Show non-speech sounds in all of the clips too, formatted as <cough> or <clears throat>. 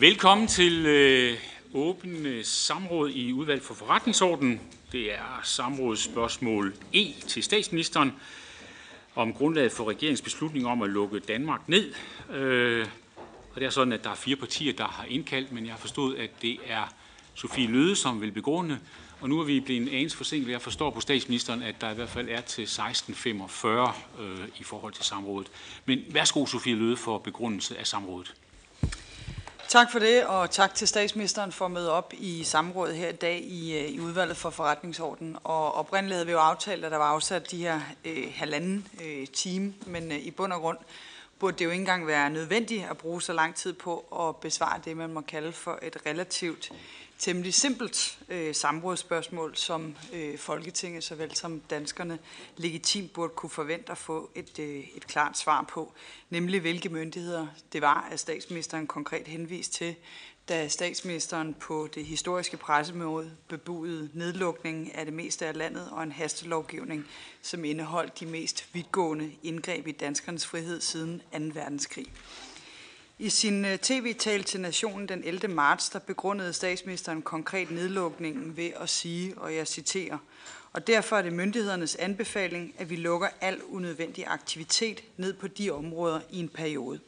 Velkommen til øh, åbne øh, samråd i udvalg for forretningsordenen. Det er samrådsspørgsmål E til statsministeren om grundlaget for regeringens beslutning om at lukke Danmark ned. Øh, og det er sådan, at der er fire partier, der har indkaldt, men jeg har forstået, at det er Sofie Løde, som vil begrunde. Og nu er vi blevet en anelse forsinket. Jeg forstår på statsministeren, at der i hvert fald er til 16.45 øh, i forhold til samrådet. Men værsgo, Sofie Løde, for begrundelse af samrådet. Tak for det, og tak til statsministeren for at møde op i samrådet her i dag i, øh, i udvalget for forretningsordenen. Og oprindeligt havde vi jo aftalt, at der var afsat de her øh, halvanden øh, time, men øh, i bund og grund burde det jo ikke engang være nødvendigt at bruge så lang tid på at besvare det, man må kalde for et relativt temmelig simpelt øh, samrådsspørgsmål, som øh, Folketinget såvel som danskerne legitimt burde kunne forvente at få et, øh, et klart svar på, nemlig hvilke myndigheder det var, at statsministeren konkret henvist til, da statsministeren på det historiske pressemøde bebudede nedlukningen af det meste af landet og en hastelovgivning, som indeholdt de mest vidtgående indgreb i danskernes frihed siden 2. verdenskrig. I sin øh, tv-tale til Nationen den 11. marts, der begrundede statsministeren konkret nedlukningen ved at sige, og jeg citerer, og derfor er det myndighedernes anbefaling, at vi lukker al unødvendig aktivitet ned på de områder i en periode.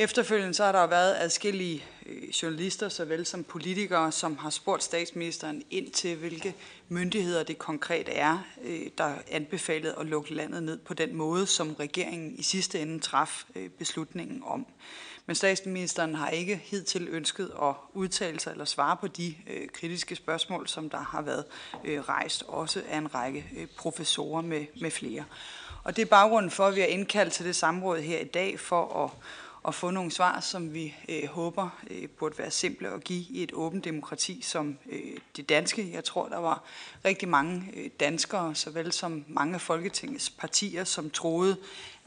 Efterfølgende så har der været adskillige øh, journalister, såvel som politikere, som har spurgt statsministeren ind til, hvilke myndigheder det konkret er, øh, der anbefalede at lukke landet ned på den måde, som regeringen i sidste ende traf beslutningen om. Men statsministeren har ikke hidtil ønsket at udtale sig eller svare på de øh, kritiske spørgsmål, som der har været øh, rejst, også af en række øh, professorer med, med flere. Og det er baggrunden for, at vi har indkaldt til det samråd her i dag for at at få nogle svar, som vi øh, håber øh, burde være simple at give i et åbent demokrati som øh, det danske. Jeg tror, der var rigtig mange øh, danskere, såvel som mange af Folketingets partier, som troede,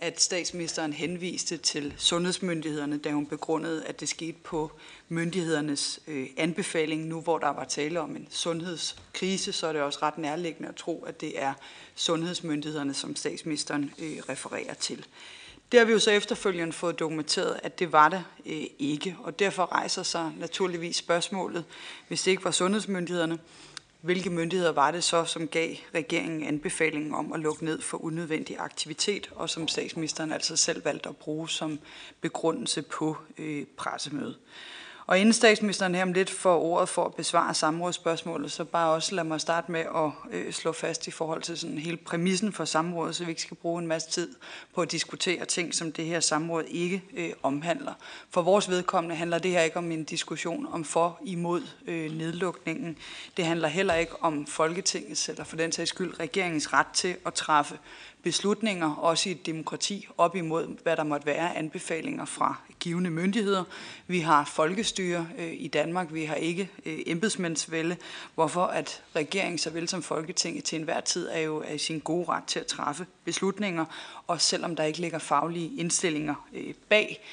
at statsministeren henviste til sundhedsmyndighederne, da hun begrundede, at det skete på myndighedernes øh, anbefaling. Nu hvor der var tale om en sundhedskrise, så er det også ret nærliggende at tro, at det er sundhedsmyndighederne, som statsministeren øh, refererer til. Det har vi jo så efterfølgende fået dokumenteret, at det var det øh, ikke, og derfor rejser sig naturligvis spørgsmålet, hvis det ikke var sundhedsmyndighederne, hvilke myndigheder var det så, som gav regeringen anbefalingen om at lukke ned for unødvendig aktivitet, og som statsministeren altså selv valgte at bruge som begrundelse på øh, pressemødet. Og inden statsministeren her om lidt får ordet for at besvare samrådsspørgsmålet, så bare også lad mig starte med at øh, slå fast i forhold til sådan hele præmissen for samrådet, så vi ikke skal bruge en masse tid på at diskutere ting, som det her samråd ikke øh, omhandler. For vores vedkommende handler det her ikke om en diskussion om for imod øh, nedlukningen. Det handler heller ikke om Folketingets, eller for den sags skyld regeringens ret til at træffe beslutninger, også i et demokrati, op imod, hvad der måtte være anbefalinger fra givende myndigheder. Vi har folkestyre øh, i Danmark, vi har ikke øh, embedsmændsvælde, hvorfor? At regeringen såvel som Folketinget til enhver tid er jo i sin gode ret til at træffe beslutninger, og selvom der ikke ligger faglige indstillinger øh, bag,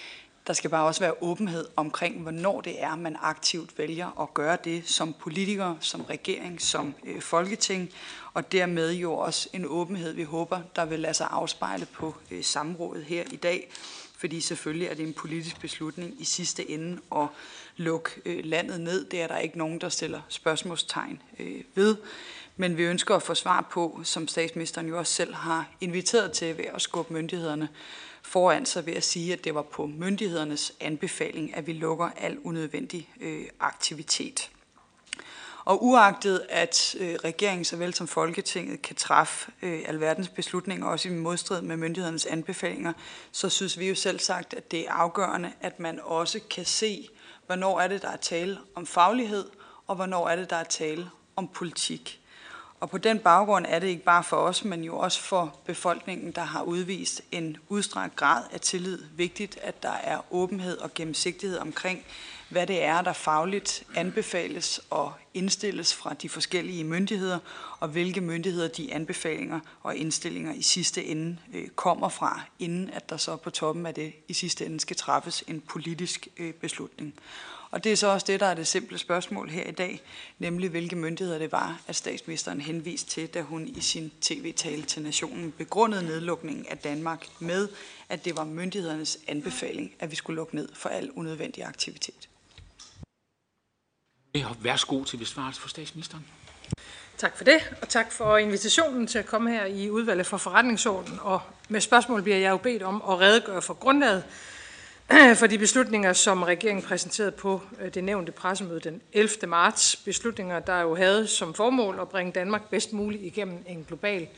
der skal bare også være åbenhed omkring, hvornår det er, man aktivt vælger at gøre det som politiker, som regering, som øh, folketing, og dermed jo også en åbenhed, vi håber, der vil lade sig afspejle på øh, samrådet her i dag, fordi selvfølgelig er det en politisk beslutning i sidste ende at lukke øh, landet ned. Det er der ikke nogen, der stiller spørgsmålstegn øh, ved. Men vi ønsker at få svar på, som statsministeren jo også selv har inviteret til ved at skubbe myndighederne foran sig ved at sige, at det var på myndighedernes anbefaling, at vi lukker al unødvendig øh, aktivitet. Og uagtet at øh, regeringen såvel som Folketinget kan træffe øh, alverdens beslutninger, også i modstrid med myndighedernes anbefalinger, så synes vi jo selv sagt, at det er afgørende, at man også kan se, hvornår er det, der er tale om faglighed, og hvornår er det, der er tale om politik. Og på den baggrund er det ikke bare for os, men jo også for befolkningen, der har udvist en udstrakt grad af tillid, vigtigt, at der er åbenhed og gennemsigtighed omkring, hvad det er, der fagligt anbefales og indstilles fra de forskellige myndigheder, og hvilke myndigheder de anbefalinger og indstillinger i sidste ende øh, kommer fra, inden at der så på toppen af det i sidste ende skal træffes en politisk øh, beslutning. Og det er så også det, der er det simple spørgsmål her i dag, nemlig hvilke myndigheder det var, at statsministeren henviste til, da hun i sin tv-tale til nationen begrundede nedlukningen af Danmark med, at det var myndighedernes anbefaling, at vi skulle lukke ned for al unødvendig aktivitet. Værsgo til besvarelse for statsministeren. Tak for det, og tak for invitationen til at komme her i udvalget for forretningsorden. Og med spørgsmål bliver jeg jo bedt om at redegøre for grundlaget <clears throat> for de beslutninger, som regeringen præsenterede på øh, det nævnte pressemøde den 11. marts. Beslutninger, der jo havde som formål at bringe Danmark bedst muligt igennem en global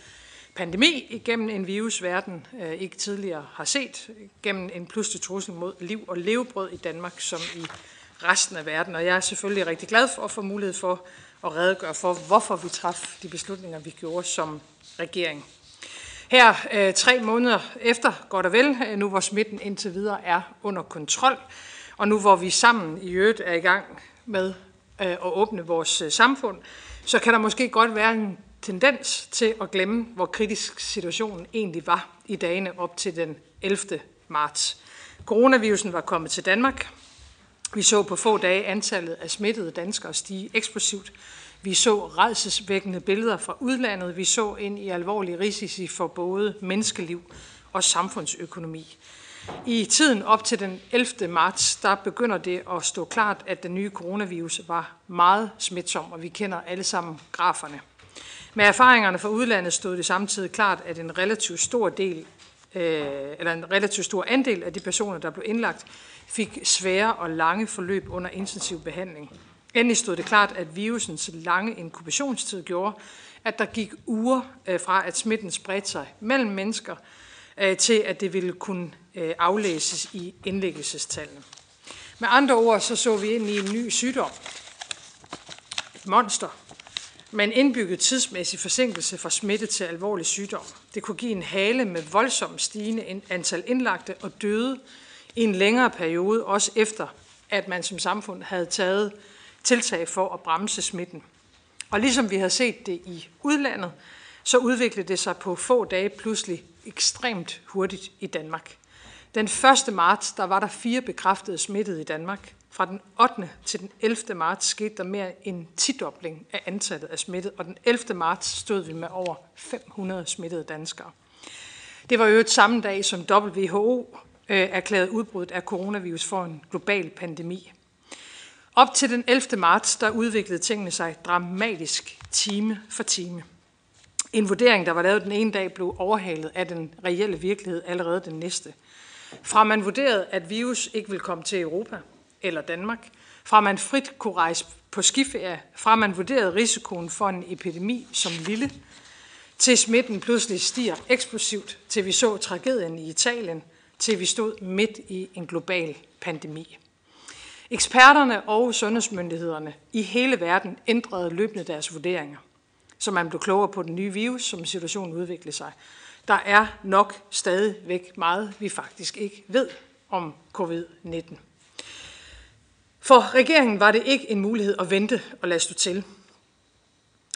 pandemi, igennem en virus, verden øh, ikke tidligere har set, gennem en pludselig trussel mod liv og levebrød i Danmark som i resten af verden. Og jeg er selvfølgelig rigtig glad for at få mulighed for at redegøre for, hvorfor vi traf de beslutninger, vi gjorde som regering. Her øh, tre måneder efter, går det vel, øh, nu hvor smitten indtil videre er under kontrol, og nu hvor vi sammen i øvrigt er i gang med øh, at åbne vores øh, samfund, så kan der måske godt være en tendens til at glemme, hvor kritisk situationen egentlig var i dagene op til den 11. marts. Coronavirusen var kommet til Danmark. Vi så på få dage antallet af smittede danskere stige eksplosivt. Vi så redselsvækkende billeder fra udlandet. Vi så ind i alvorlige risici for både menneskeliv og samfundsøkonomi. I tiden op til den 11. marts, der begynder det at stå klart, at den nye coronavirus var meget smitsom, og vi kender alle sammen graferne. Med erfaringerne fra udlandet stod det samtidig klart, at en relativt stor del øh, eller en relativt stor andel af de personer, der blev indlagt, fik svære og lange forløb under intensiv behandling. Endelig stod det klart, at virusens lange inkubationstid gjorde, at der gik uger øh, fra, at smitten spredte sig mellem mennesker, øh, til at det ville kunne øh, aflæses i indlæggelsestallene. Med andre ord så så vi ind i en ny sygdom. Et monster, med en indbygget tidsmæssig forsinkelse fra smitte til alvorlig sygdom. Det kunne give en hale med voldsomt stigende antal indlagte og døde i en længere periode, også efter at man som samfund havde taget tiltag for at bremse smitten. Og ligesom vi har set det i udlandet, så udviklede det sig på få dage pludselig ekstremt hurtigt i Danmark. Den 1. marts, der var der fire bekræftede smittede i Danmark. Fra den 8. til den 11. marts skete der mere end 10-dobling af antallet af smittet, og den 11. marts stod vi med over 500 smittede danskere. Det var jo et samme dag, som WHO øh, erklærede udbruddet af coronavirus for en global pandemi. Op til den 11. marts, der udviklede tingene sig dramatisk time for time. En vurdering, der var lavet den ene dag, blev overhalet af den reelle virkelighed allerede den næste. Fra man vurderede, at virus ikke ville komme til Europa eller Danmark, fra man frit kunne rejse på skiferie, fra man vurderede risikoen for en epidemi som lille, til smitten pludselig stiger eksplosivt, til vi så tragedien i Italien, til vi stod midt i en global pandemi. Eksperterne og sundhedsmyndighederne i hele verden ændrede løbende deres vurderinger, så man blev klogere på den nye virus, som situationen udviklede sig. Der er nok stadigvæk meget, vi faktisk ikke ved om covid-19. For regeringen var det ikke en mulighed at vente og lade stå til.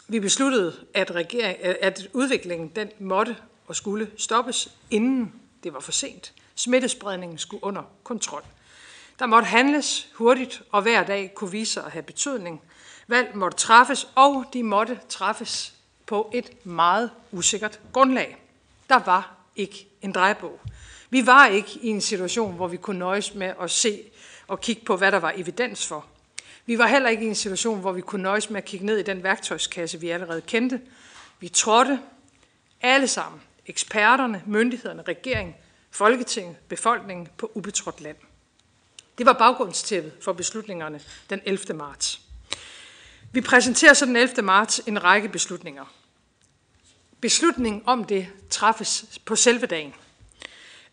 Vi besluttede, at, regering, at udviklingen den måtte og skulle stoppes, inden det var for sent. Smittespredningen skulle under kontrol. Der måtte handles hurtigt, og hver dag kunne vise sig at have betydning. Valg måtte træffes, og de måtte træffes på et meget usikkert grundlag. Der var ikke en drejebog. Vi var ikke i en situation, hvor vi kunne nøjes med at se og kigge på, hvad der var evidens for. Vi var heller ikke i en situation, hvor vi kunne nøjes med at kigge ned i den værktøjskasse, vi allerede kendte. Vi trådte alle sammen, eksperterne, myndighederne, regeringen, Folketinget, befolkningen på ubetrådt land. Det var baggrundstæppet for beslutningerne den 11. marts. Vi præsenterer så den 11. marts en række beslutninger. Beslutningen om det træffes på selve dagen.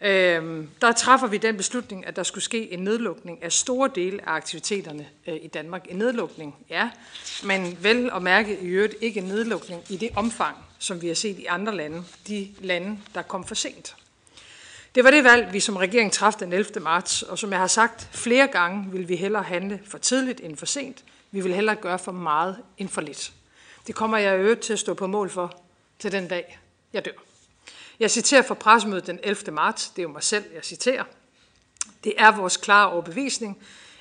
Øhm, der træffer vi den beslutning, at der skulle ske en nedlukning af store dele af aktiviteterne øh, i Danmark. En nedlukning, ja, men vel at mærke i øvrigt ikke en nedlukning i det omfang, som vi har set i andre lande. De lande, der kom for sent. Det var det valg, vi som regering træffede den 11. marts, og som jeg har sagt flere gange, vil vi hellere handle for tidligt end for sent. Vi vil hellere gøre for meget end for lidt. Det kommer jeg i øvrigt til at stå på mål for til den dag, jeg dør. Jeg citerer fra pressemødet den 11. marts, det er jo mig selv, jeg citerer. Det er vores klare overbevisning,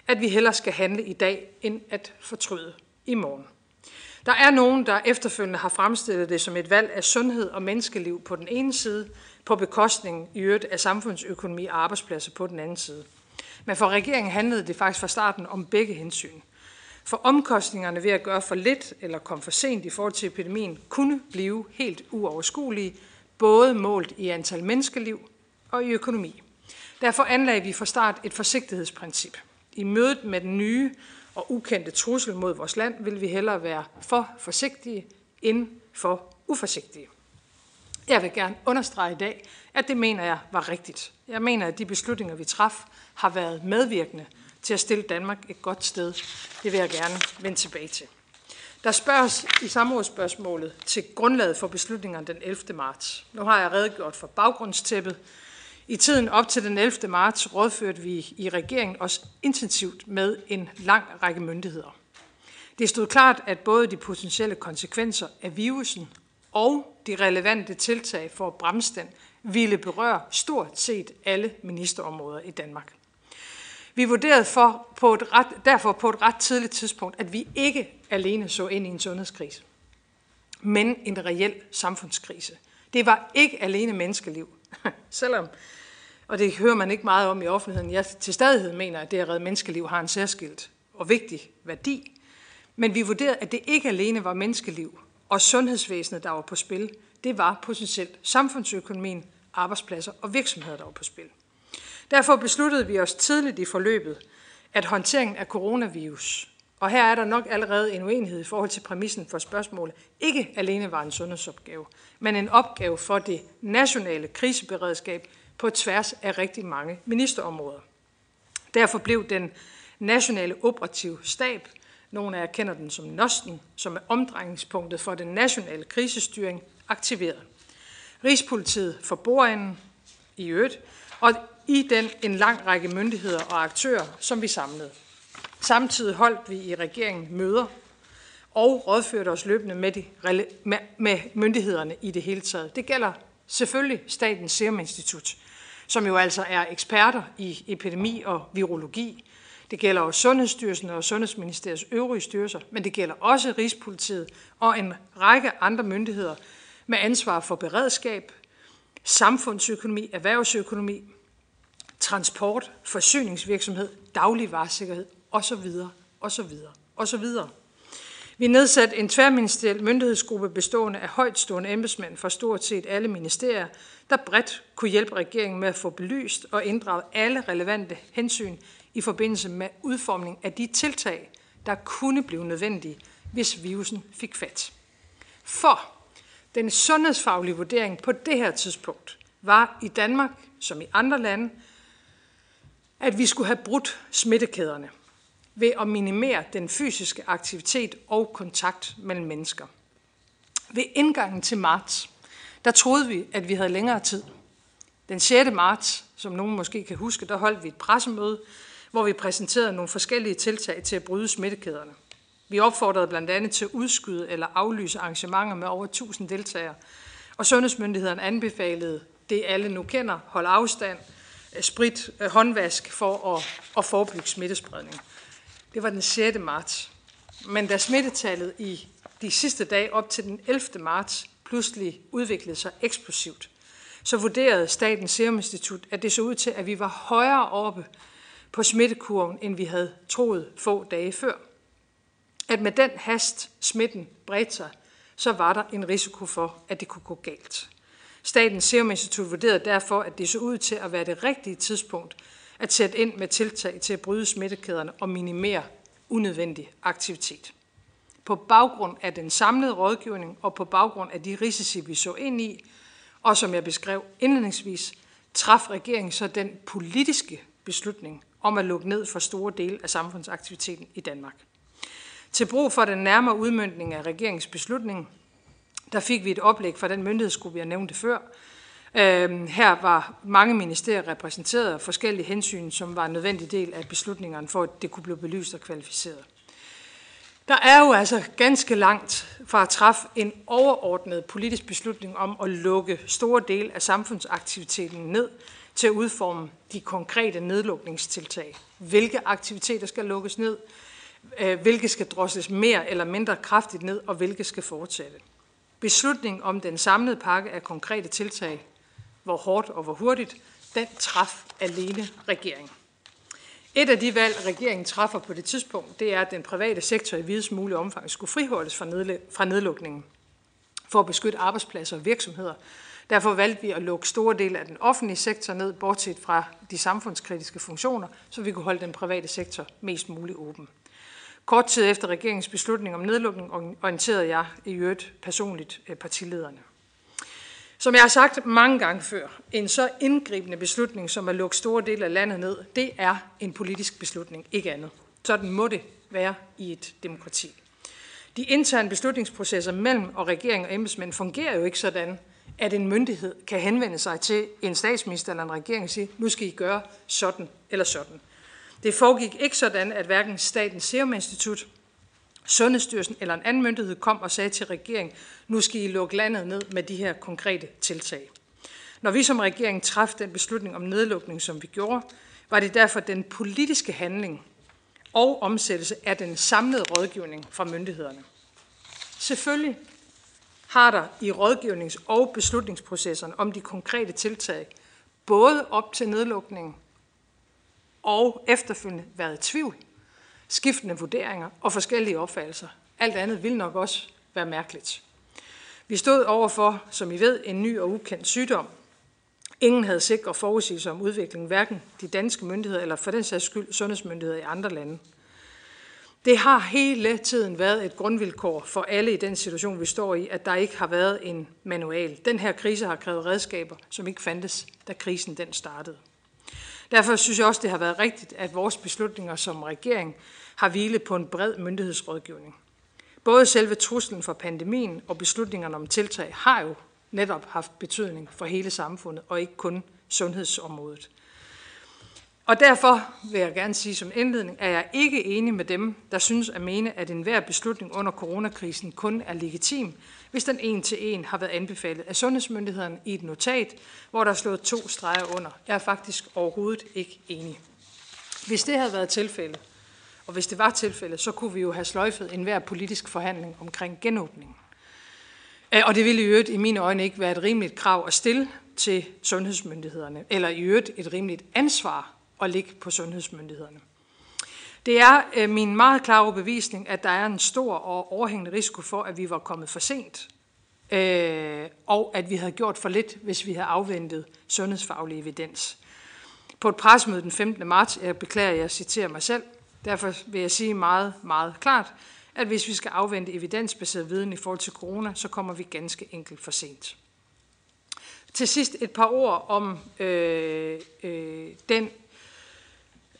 at vi hellere skal handle i dag, end at fortryde i morgen. Der er nogen, der efterfølgende har fremstillet det som et valg af sundhed og menneskeliv på den ene side, på bekostning i øvrigt af samfundsøkonomi og arbejdspladser på den anden side. Men for regeringen handlede det faktisk fra starten om begge hensyn. For omkostningerne ved at gøre for lidt eller komme for sent i forhold til epidemien kunne blive helt uoverskuelige, både målt i antal menneskeliv og i økonomi. Derfor anlagde vi fra start et forsigtighedsprincip. I mødet med den nye og ukendte trussel mod vores land vil vi hellere være for forsigtige end for uforsigtige. Jeg vil gerne understrege i dag, at det mener jeg var rigtigt. Jeg mener, at de beslutninger, vi traf, har været medvirkende til at stille Danmark et godt sted. Det vil jeg gerne vende tilbage til. Der spørges i samrådsspørgsmålet til grundlaget for beslutningerne den 11. marts. Nu har jeg redegjort for baggrundstæppet. I tiden op til den 11. marts rådførte vi i regeringen os intensivt med en lang række myndigheder. Det stod klart, at både de potentielle konsekvenser af virusen og de relevante tiltag for at bremse den ville berøre stort set alle ministerområder i Danmark. Vi vurderede for på et ret, derfor på et ret tidligt tidspunkt, at vi ikke alene så ind i en sundhedskrise, men en reel samfundskrise. Det var ikke alene menneskeliv, <laughs> selvom, og det hører man ikke meget om i offentligheden, jeg til stadighed mener, at det at redde menneskeliv har en særskilt og vigtig værdi, men vi vurderede, at det ikke alene var menneskeliv og sundhedsvæsenet, der var på spil. Det var potentielt samfundsøkonomien, arbejdspladser og virksomheder, der var på spil. Derfor besluttede vi os tidligt i forløbet, at håndteringen af coronavirus, og her er der nok allerede en uenighed i forhold til præmissen for spørgsmålet, ikke alene var en sundhedsopgave, men en opgave for det nationale kriseberedskab på tværs af rigtig mange ministerområder. Derfor blev den nationale operative stab, nogle af jer kender den som NOSTEN, som er omdrejningspunktet for den nationale krisestyring, aktiveret. Rigspolitiet for bordenden i øvrigt, og i den en lang række myndigheder og aktører, som vi samlede. Samtidig holdt vi i regeringen møder og rådførte os løbende med, de, med, med myndighederne i det hele taget. Det gælder selvfølgelig Statens Serum Institut, som jo altså er eksperter i epidemi og virologi. Det gælder også Sundhedsstyrelsen og Sundhedsministeriets øvrige styrelser, men det gælder også Rigspolitiet og en række andre myndigheder med ansvar for beredskab, samfundsøkonomi, erhvervsøkonomi, transport, forsyningsvirksomhed, dagligvaresikkerhed osv. osv. osv. Vi nedsatte en tværministeriel myndighedsgruppe bestående af højtstående embedsmænd fra stort set alle ministerier, der bredt kunne hjælpe regeringen med at få belyst og inddraget alle relevante hensyn i forbindelse med udformning af de tiltag, der kunne blive nødvendige, hvis virusen fik fat. For den sundhedsfaglige vurdering på det her tidspunkt var i Danmark, som i andre lande, at vi skulle have brudt smittekæderne ved at minimere den fysiske aktivitet og kontakt mellem mennesker. Ved indgangen til marts, der troede vi, at vi havde længere tid. Den 6. marts, som nogen måske kan huske, der holdt vi et pressemøde, hvor vi præsenterede nogle forskellige tiltag til at bryde smittekæderne. Vi opfordrede blandt andet til at udskyde eller aflyse arrangementer med over 1000 deltagere, og sundhedsmyndighederne anbefalede det alle nu kender, hold afstand, øh, sprit, øh, håndvask for at, at forebygge smittespredning. Det var den 6. marts. Men da smittetallet i de sidste dage op til den 11. marts pludselig udviklede sig eksplosivt, så vurderede Statens Serum Institut, at det så ud til, at vi var højere oppe på smittekurven, end vi havde troet få dage før. At med den hast smitten bredte sig, så var der en risiko for, at det kunne gå galt. Statens Serum Institut vurderede derfor, at det så ud til at være det rigtige tidspunkt at sætte ind med tiltag til at bryde smittekæderne og minimere unødvendig aktivitet. På baggrund af den samlede rådgivning og på baggrund af de risici, vi så ind i, og som jeg beskrev indledningsvis, traf regeringen så den politiske beslutning om at lukke ned for store dele af samfundsaktiviteten i Danmark. Til brug for den nærmere udmyndning af regeringens beslutning, der fik vi et oplæg fra den myndighedsgruppe, jeg nævnte før. Øhm, her var mange ministerier repræsenteret og forskellige hensyn, som var en nødvendig del af beslutningerne, for at det kunne blive belyst og kvalificeret. Der er jo altså ganske langt fra at træffe en overordnet politisk beslutning om at lukke store dele af samfundsaktiviteten ned til at udforme de konkrete nedlukningstiltag. Hvilke aktiviteter skal lukkes ned, øh, hvilke skal drosles mere eller mindre kraftigt ned, og hvilke skal fortsætte. Beslutningen om den samlede pakke af konkrete tiltag, hvor hårdt og hvor hurtigt, den traf alene regeringen. Et af de valg, regeringen træffer på det tidspunkt, det er, at den private sektor i videst mulig omfang skulle friholdes fra nedlukningen for at beskytte arbejdspladser og virksomheder. Derfor valgte vi at lukke store dele af den offentlige sektor ned, bortset fra de samfundskritiske funktioner, så vi kunne holde den private sektor mest muligt åben. Kort tid efter regeringens beslutning om nedlukning orienterede jeg i øvrigt personligt øh, partilederne. Som jeg har sagt mange gange før, en så indgribende beslutning som at lukke store dele af landet ned, det er en politisk beslutning, ikke andet. Sådan må det være i et demokrati. De interne beslutningsprocesser mellem og regering og embedsmænd fungerer jo ikke sådan, at en myndighed kan henvende sig til en statsminister eller en regering og sige, nu skal I gøre sådan eller sådan. Det foregik ikke sådan, at hverken Statens Serum Institut, Sundhedsstyrelsen eller en anden myndighed kom og sagde til regeringen, nu skal I lukke landet ned med de her konkrete tiltag. Når vi som regering træffede den beslutning om nedlukning, som vi gjorde, var det derfor den politiske handling og omsættelse af den samlede rådgivning fra myndighederne. Selvfølgelig har der i rådgivnings- og beslutningsprocesserne om de konkrete tiltag, både op til nedlukningen og efterfølgende været tvivl, skiftende vurderinger og forskellige opfattelser. Alt andet vil nok også være mærkeligt. Vi stod overfor, som I ved, en ny og ukendt sygdom. Ingen havde sikre forudsigelser om udviklingen, hverken de danske myndigheder eller for den sags skyld sundhedsmyndigheder i andre lande. Det har hele tiden været et grundvilkår for alle i den situation, vi står i, at der ikke har været en manual. Den her krise har krævet redskaber, som ikke fandtes, da krisen den startede. Derfor synes jeg også, det har været rigtigt, at vores beslutninger som regering har hvilet på en bred myndighedsrådgivning. Både selve truslen for pandemien og beslutningerne om tiltag har jo netop haft betydning for hele samfundet, og ikke kun sundhedsområdet. Og derfor vil jeg gerne sige som indledning, at jeg ikke enig med dem, der synes at mene, at enhver beslutning under coronakrisen kun er legitim, hvis den en til en har været anbefalet af sundhedsmyndighederne i et notat, hvor der er slået to streger under. Jeg er faktisk overhovedet ikke enig. Hvis det havde været tilfældet, og hvis det var tilfældet, så kunne vi jo have sløjfet enhver politisk forhandling omkring genåbningen. Øh, og det ville i øvrigt i mine øjne ikke være et rimeligt krav at stille til sundhedsmyndighederne, eller i øvrigt et rimeligt ansvar at ligge på sundhedsmyndighederne. Det er øh, min meget klare overbevisning, at der er en stor og overhængende risiko for, at vi var kommet for sent, øh, og at vi havde gjort for lidt, hvis vi havde afventet sundhedsfaglig evidens. På et pressemøde den 15. marts, jeg beklager, jeg citerer mig selv, derfor vil jeg sige meget, meget klart, at hvis vi skal afvente evidensbaseret viden i forhold til corona, så kommer vi ganske enkelt for sent. Til sidst et par ord om øh, øh, den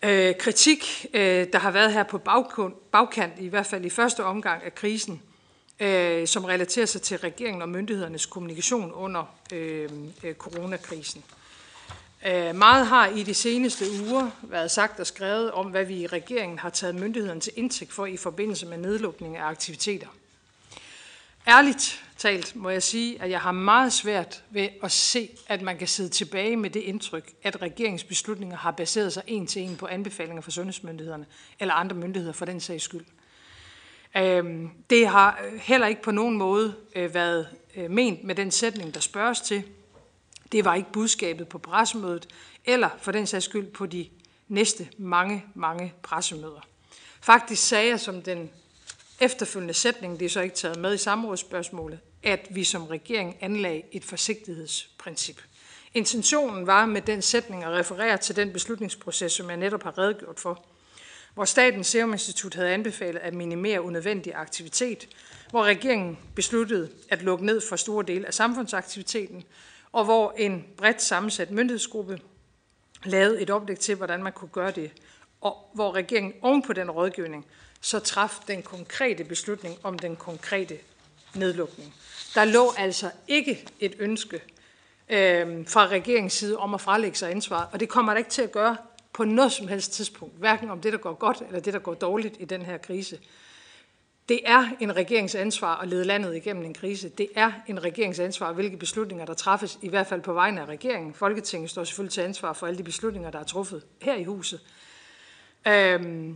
øh, kritik, øh, der har været her på bagkant, bagkant, i hvert fald i første omgang af krisen, øh, som relaterer sig til regeringen og myndighedernes kommunikation under øh, øh, coronakrisen. Øh, meget har i de seneste uger været sagt og skrevet om, hvad vi i regeringen har taget myndighederne til indtægt for i forbindelse med nedlukning af aktiviteter. Ærligt talt må jeg sige, at jeg har meget svært ved at se, at man kan sidde tilbage med det indtryk, at regeringens beslutninger har baseret sig en til en på anbefalinger fra sundhedsmyndighederne eller andre myndigheder for den sags skyld. Øhm, det har øh, heller ikke på nogen måde øh, været øh, ment med den sætning, der spørges til. Det var ikke budskabet på pressemødet, eller for den sags skyld på de næste mange, mange pressemøder. Faktisk sagde jeg som den efterfølgende sætning, det er så ikke taget med i samrådsspørgsmålet, at vi som regering anlagde et forsigtighedsprincip. Intentionen var med den sætning at referere til den beslutningsproces, som jeg netop har redegjort for, hvor Statens Serum Institut havde anbefalet at minimere unødvendig aktivitet, hvor regeringen besluttede at lukke ned for store dele af samfundsaktiviteten, og hvor en bredt sammensat myndighedsgruppe lavede et oplæg til, hvordan man kunne gøre det, og hvor regeringen oven på den rådgivning så traf den konkrete beslutning om den konkrete nedlukning. Der lå altså ikke et ønske øh, fra regeringens side om at frelægge sig ansvar, og det kommer der ikke til at gøre på noget som helst tidspunkt, hverken om det, der går godt eller det, der går dårligt i den her krise. Det er en regerings ansvar at lede landet igennem en krise. Det er en regerings ansvar, hvilke beslutninger der træffes, i hvert fald på vegne af regeringen. Folketinget står selvfølgelig til ansvar for alle de beslutninger, der er truffet her i huset. Øhm,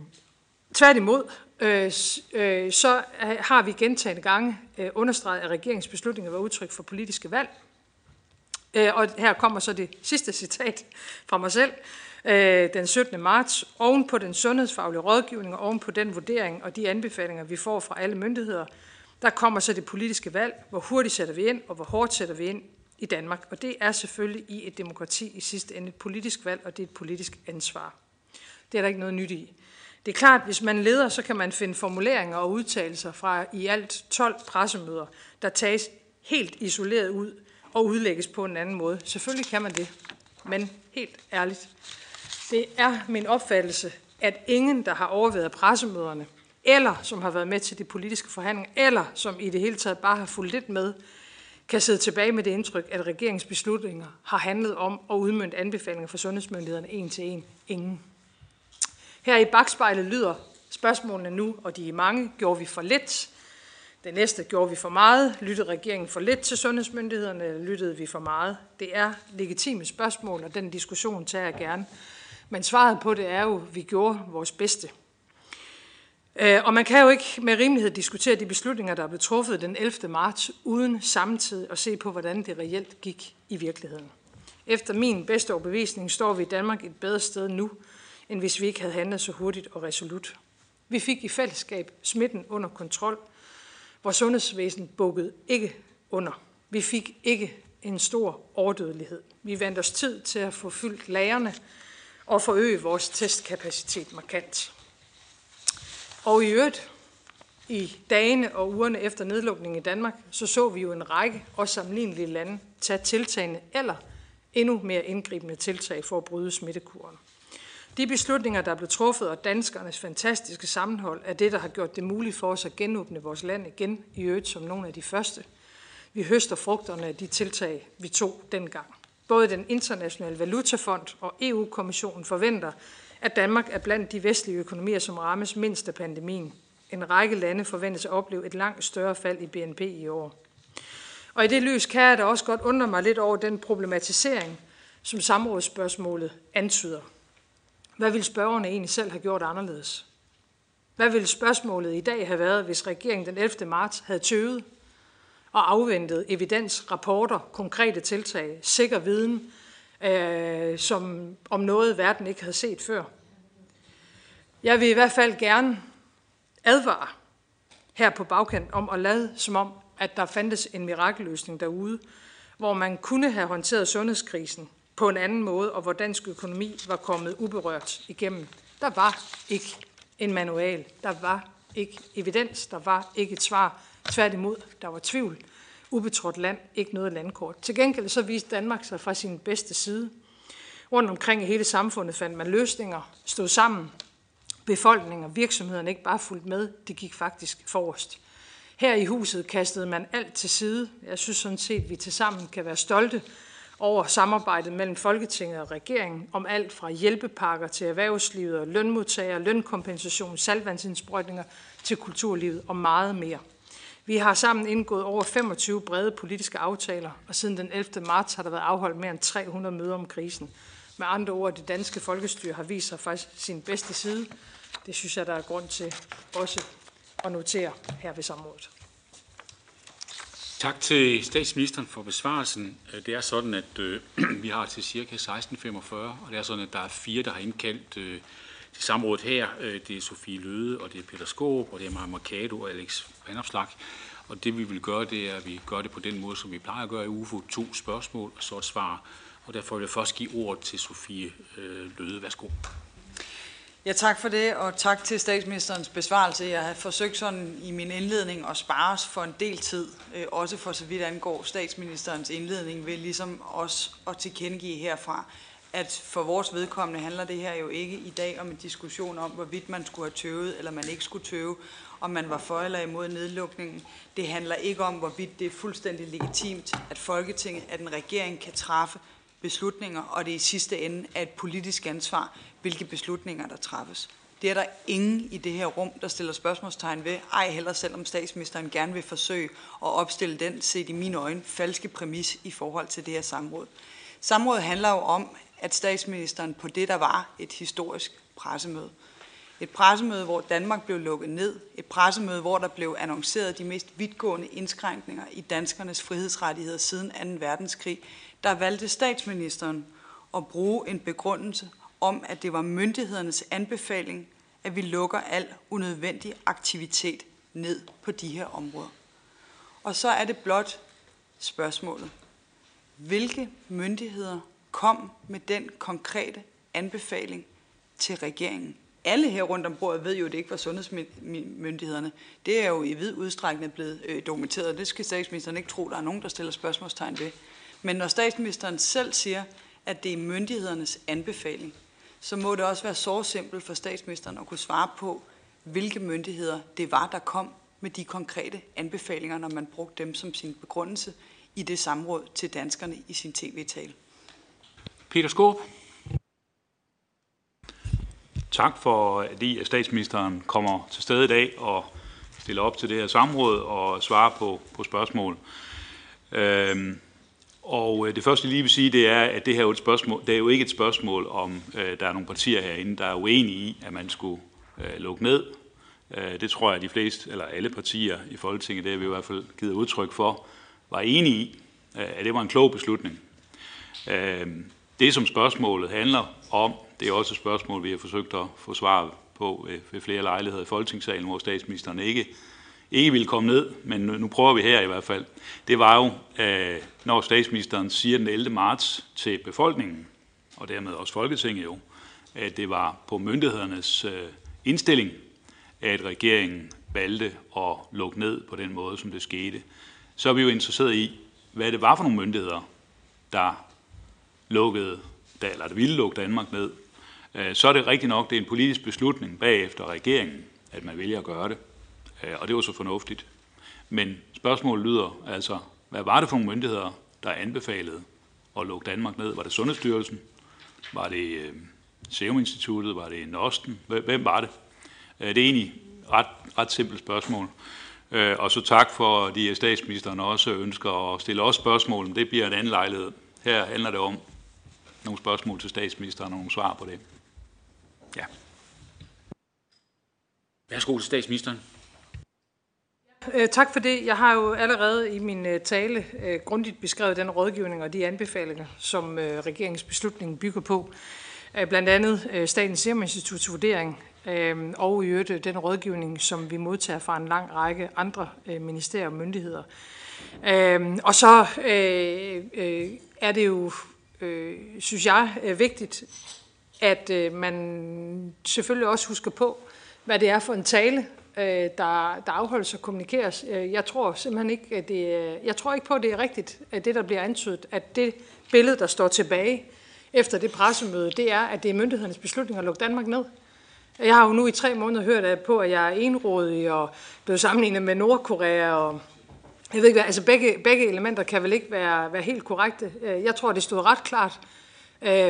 tværtimod, øh, øh, så øh, har vi gentagende gange øh, understreget, at regeringens beslutninger var udtryk for politiske valg. Øh, og her kommer så det sidste citat fra mig selv. Øh, den 17. marts, oven på den sundhedsfaglige rådgivning og oven på den vurdering og de anbefalinger, vi får fra alle myndigheder, der kommer så det politiske valg. Hvor hurtigt sætter vi ind, og hvor hårdt sætter vi ind i Danmark. Og det er selvfølgelig i et demokrati i sidste ende et politisk valg, og det er et politisk ansvar. Det er der ikke noget nyt i. Det er klart, at hvis man leder, så kan man finde formuleringer og udtalelser fra i alt 12 pressemøder, der tages helt isoleret ud og udlægges på en anden måde. Selvfølgelig kan man det, men helt ærligt. Det er min opfattelse, at ingen, der har overvejet pressemøderne, eller som har været med til de politiske forhandlinger, eller som i det hele taget bare har fulgt lidt med, kan sidde tilbage med det indtryk, at regeringsbeslutninger har handlet om at udmønte anbefalinger fra sundhedsmyndighederne en til en. Ingen. Her i bagspejlet lyder spørgsmålene nu, og de er mange. Gjorde vi for lidt? Det næste gjorde vi for meget. Lyttede regeringen for lidt til sundhedsmyndighederne, eller lyttede vi for meget? Det er legitime spørgsmål, og den diskussion tager jeg gerne. Men svaret på det er jo, at vi gjorde vores bedste. Øh, og man kan jo ikke med rimelighed diskutere de beslutninger, der blev truffet den 11. marts, uden samtidig at se på, hvordan det reelt gik i virkeligheden. Efter min bedste overbevisning står vi i Danmark et bedre sted nu, end hvis vi ikke havde handlet så hurtigt og resolut. Vi fik i fællesskab smitten under kontrol. Vores sundhedsvæsen bukkede ikke under. Vi fik ikke en stor overdødelighed. Vi vandt os tid til at få fyldt lagerne og forøge vores testkapacitet markant. Og i øvrigt, i dagene og ugerne efter nedlukningen i Danmark, så så vi jo en række og sammenlignelige lande tage tiltagende eller endnu mere indgribende tiltag for at bryde smittekuren. De beslutninger, der blev truffet, og danskernes fantastiske sammenhold, er det, der har gjort det muligt for os at genåbne vores land igen, i øvrigt som nogle af de første. Vi høster frugterne af de tiltag, vi tog dengang. Både den internationale valutafond og EU-kommissionen forventer, at Danmark er blandt de vestlige økonomier, som rammes mindst af pandemien. En række lande forventes at opleve et langt større fald i BNP i år. Og i det lys kan jeg da også godt undre mig lidt over den problematisering, som samrådsspørgsmålet antyder. Hvad ville spørgerne egentlig selv have gjort anderledes? Hvad ville spørgsmålet i dag have været, hvis regeringen den 11. marts havde tøvet og afventet evidens, rapporter, konkrete tiltag, sikker viden, øh, som om noget verden ikke havde set før? Jeg vil i hvert fald gerne advare her på bagkant om at lade som om, at der fandtes en mirakelløsning derude, hvor man kunne have håndteret sundhedskrisen på en anden måde, og hvor dansk økonomi var kommet uberørt igennem. Der var ikke en manual, der var ikke evidens, der var ikke et svar. Tværtimod, der var tvivl. Ubetrådt land, ikke noget landkort. Til gengæld så viste Danmark sig fra sin bedste side. Rundt omkring i hele samfundet fandt man løsninger, stod sammen. Befolkningen og virksomhederne ikke bare fulgte med, det gik faktisk forrest. Her i huset kastede man alt til side. Jeg synes sådan set, at vi tilsammen kan være stolte over samarbejdet mellem Folketinget og regeringen om alt fra hjælpepakker til erhvervslivet og lønmodtagere, lønkompensation, salvandsindsprøjtninger til kulturlivet og meget mere. Vi har sammen indgået over 25 brede politiske aftaler, og siden den 11. marts har der været afholdt mere end 300 møder om krisen. Med andre ord, det danske folkestyre har vist sig faktisk sin bedste side. Det synes jeg, der er grund til også at notere her ved samrådet. Tak til statsministeren for besvarelsen. Øh, det er sådan, at øh, <clears throat> vi har til cirka 16.45, og det er sådan, at der er fire, der har indkaldt øh, til samrådet her. Øh, det er Sofie Løde, og det er Peter Skåb, og det er Maja Mercado og Alex Vandopslag. Og det vi vil gøre, det er, at vi gør det på den måde, som vi plejer at gøre i UFO. To spørgsmål og så et svar. Og derfor vil jeg først give ordet til Sofie øh, Løde. Værsgo. Ja, tak for det, og tak til statsministerens besvarelse. Jeg har forsøgt sådan i min indledning at spare os for en del tid, øh, også for så vidt angår statsministerens indledning, ved ligesom også at tilkendegive herfra, at for vores vedkommende handler det her jo ikke i dag om en diskussion om, hvorvidt man skulle have tøvet, eller man ikke skulle tøve, om man var for eller imod nedlukningen. Det handler ikke om, hvorvidt det er fuldstændig legitimt, at Folketinget, at en regering kan træffe beslutninger, og det i sidste ende er et politisk ansvar, hvilke beslutninger der træffes. Det er der ingen i det her rum, der stiller spørgsmålstegn ved, ej heller selvom statsministeren gerne vil forsøge at opstille den, set i mine øjne, falske præmis i forhold til det her samråd. Samrådet handler jo om, at statsministeren på det, der var et historisk pressemøde, Et pressemøde, hvor Danmark blev lukket ned. Et pressemøde, hvor der blev annonceret de mest vidtgående indskrænkninger i danskernes frihedsrettigheder siden 2. verdenskrig. Der valgte statsministeren at bruge en begrundelse om, at det var myndighedernes anbefaling, at vi lukker al unødvendig aktivitet ned på de her områder. Og så er det blot spørgsmålet. Hvilke myndigheder kom med den konkrete anbefaling til regeringen? Alle her rundt om bordet ved jo, at det ikke var sundhedsmyndighederne. Det er jo i vid udstrækning blevet øh, dokumenteret. Det skal statsministeren ikke tro, der er nogen, der stiller spørgsmålstegn ved. Men når statsministeren selv siger, at det er myndighedernes anbefaling, så må det også være så simpelt for statsministeren at kunne svare på, hvilke myndigheder det var, der kom med de konkrete anbefalinger, når man brugte dem som sin begrundelse i det samråd til danskerne i sin tv-tale. Peter Skåb. Tak for, at statsministeren kommer til stede i dag og stiller op til det her samråd og svarer på, på spørgsmål. Øhm, og øh, det første, jeg lige vil sige, det er, at det her er jo, et spørgsmål, det er jo ikke et spørgsmål om, øh, der er nogle partier herinde, der er uenige i, at man skulle øh, lukke ned. Øh, det tror jeg, at de fleste, eller alle partier i Folketinget, det har vi i hvert fald givet udtryk for, var enige i, øh, at det var en klog beslutning. Øh, det, som spørgsmålet handler om, det er også et spørgsmål, vi har forsøgt at få svar på ved flere lejligheder i Folketingssalen, hvor statsministeren ikke ikke ville komme ned, men nu prøver vi her i hvert fald, det var jo, øh, når statsministeren siger den 11. marts til befolkningen, og dermed også Folketinget jo, at det var på myndighedernes øh, indstilling, at regeringen valgte at lukke ned på den måde, som det skete. Så er vi jo interesseret i, hvad det var for nogle myndigheder, der lukkede, eller der ville lukke Danmark ned. Øh, så er det rigtigt nok, det er en politisk beslutning bagefter regeringen, at man vælger at gøre det. Øh, og det var så fornuftigt. Men spørgsmålet lyder altså, hvad var det for nogle myndigheder, der anbefalede at lukke Danmark ned? Var det Sundhedsstyrelsen? Var det øh, Serum Instituttet? Var det Nosten? Hvem var det? Øh, det er egentlig ret, ret simpelt spørgsmål. Øh, og så tak for, at statsministeren også ønsker at stille os spørgsmål. Det bliver en anden lejlighed. Her handler det om nogle spørgsmål til statsministeren og nogle svar på det. Ja. Værsgo til statsministeren. Øh, tak for det. Jeg har jo allerede i min øh, tale øh, grundigt beskrevet den rådgivning og de anbefalinger, som øh, regeringens beslutning bygger på. Blandt andet Statens Serum Instituts vurdering og i øvrigt den rådgivning, som vi modtager fra en lang række andre ministerier og myndigheder. Og så er det jo, synes jeg, vigtigt, at man selvfølgelig også husker på, hvad det er for en tale, øh, der, der afholdes og kommunikeres. Øh, jeg tror simpelthen ikke, at det, øh, jeg tror ikke på, at det er rigtigt, at det, der bliver antydet, at det billede, der står tilbage efter det pressemøde, det er, at det er myndighedernes beslutning at lukke Danmark ned. Jeg har jo nu i tre måneder hørt på, at jeg er enrådig og blevet sammenlignet med Nordkorea. Og jeg ved ikke hvad, altså begge, begge elementer kan vel ikke være, være helt korrekte. Øh, jeg tror, det stod ret klart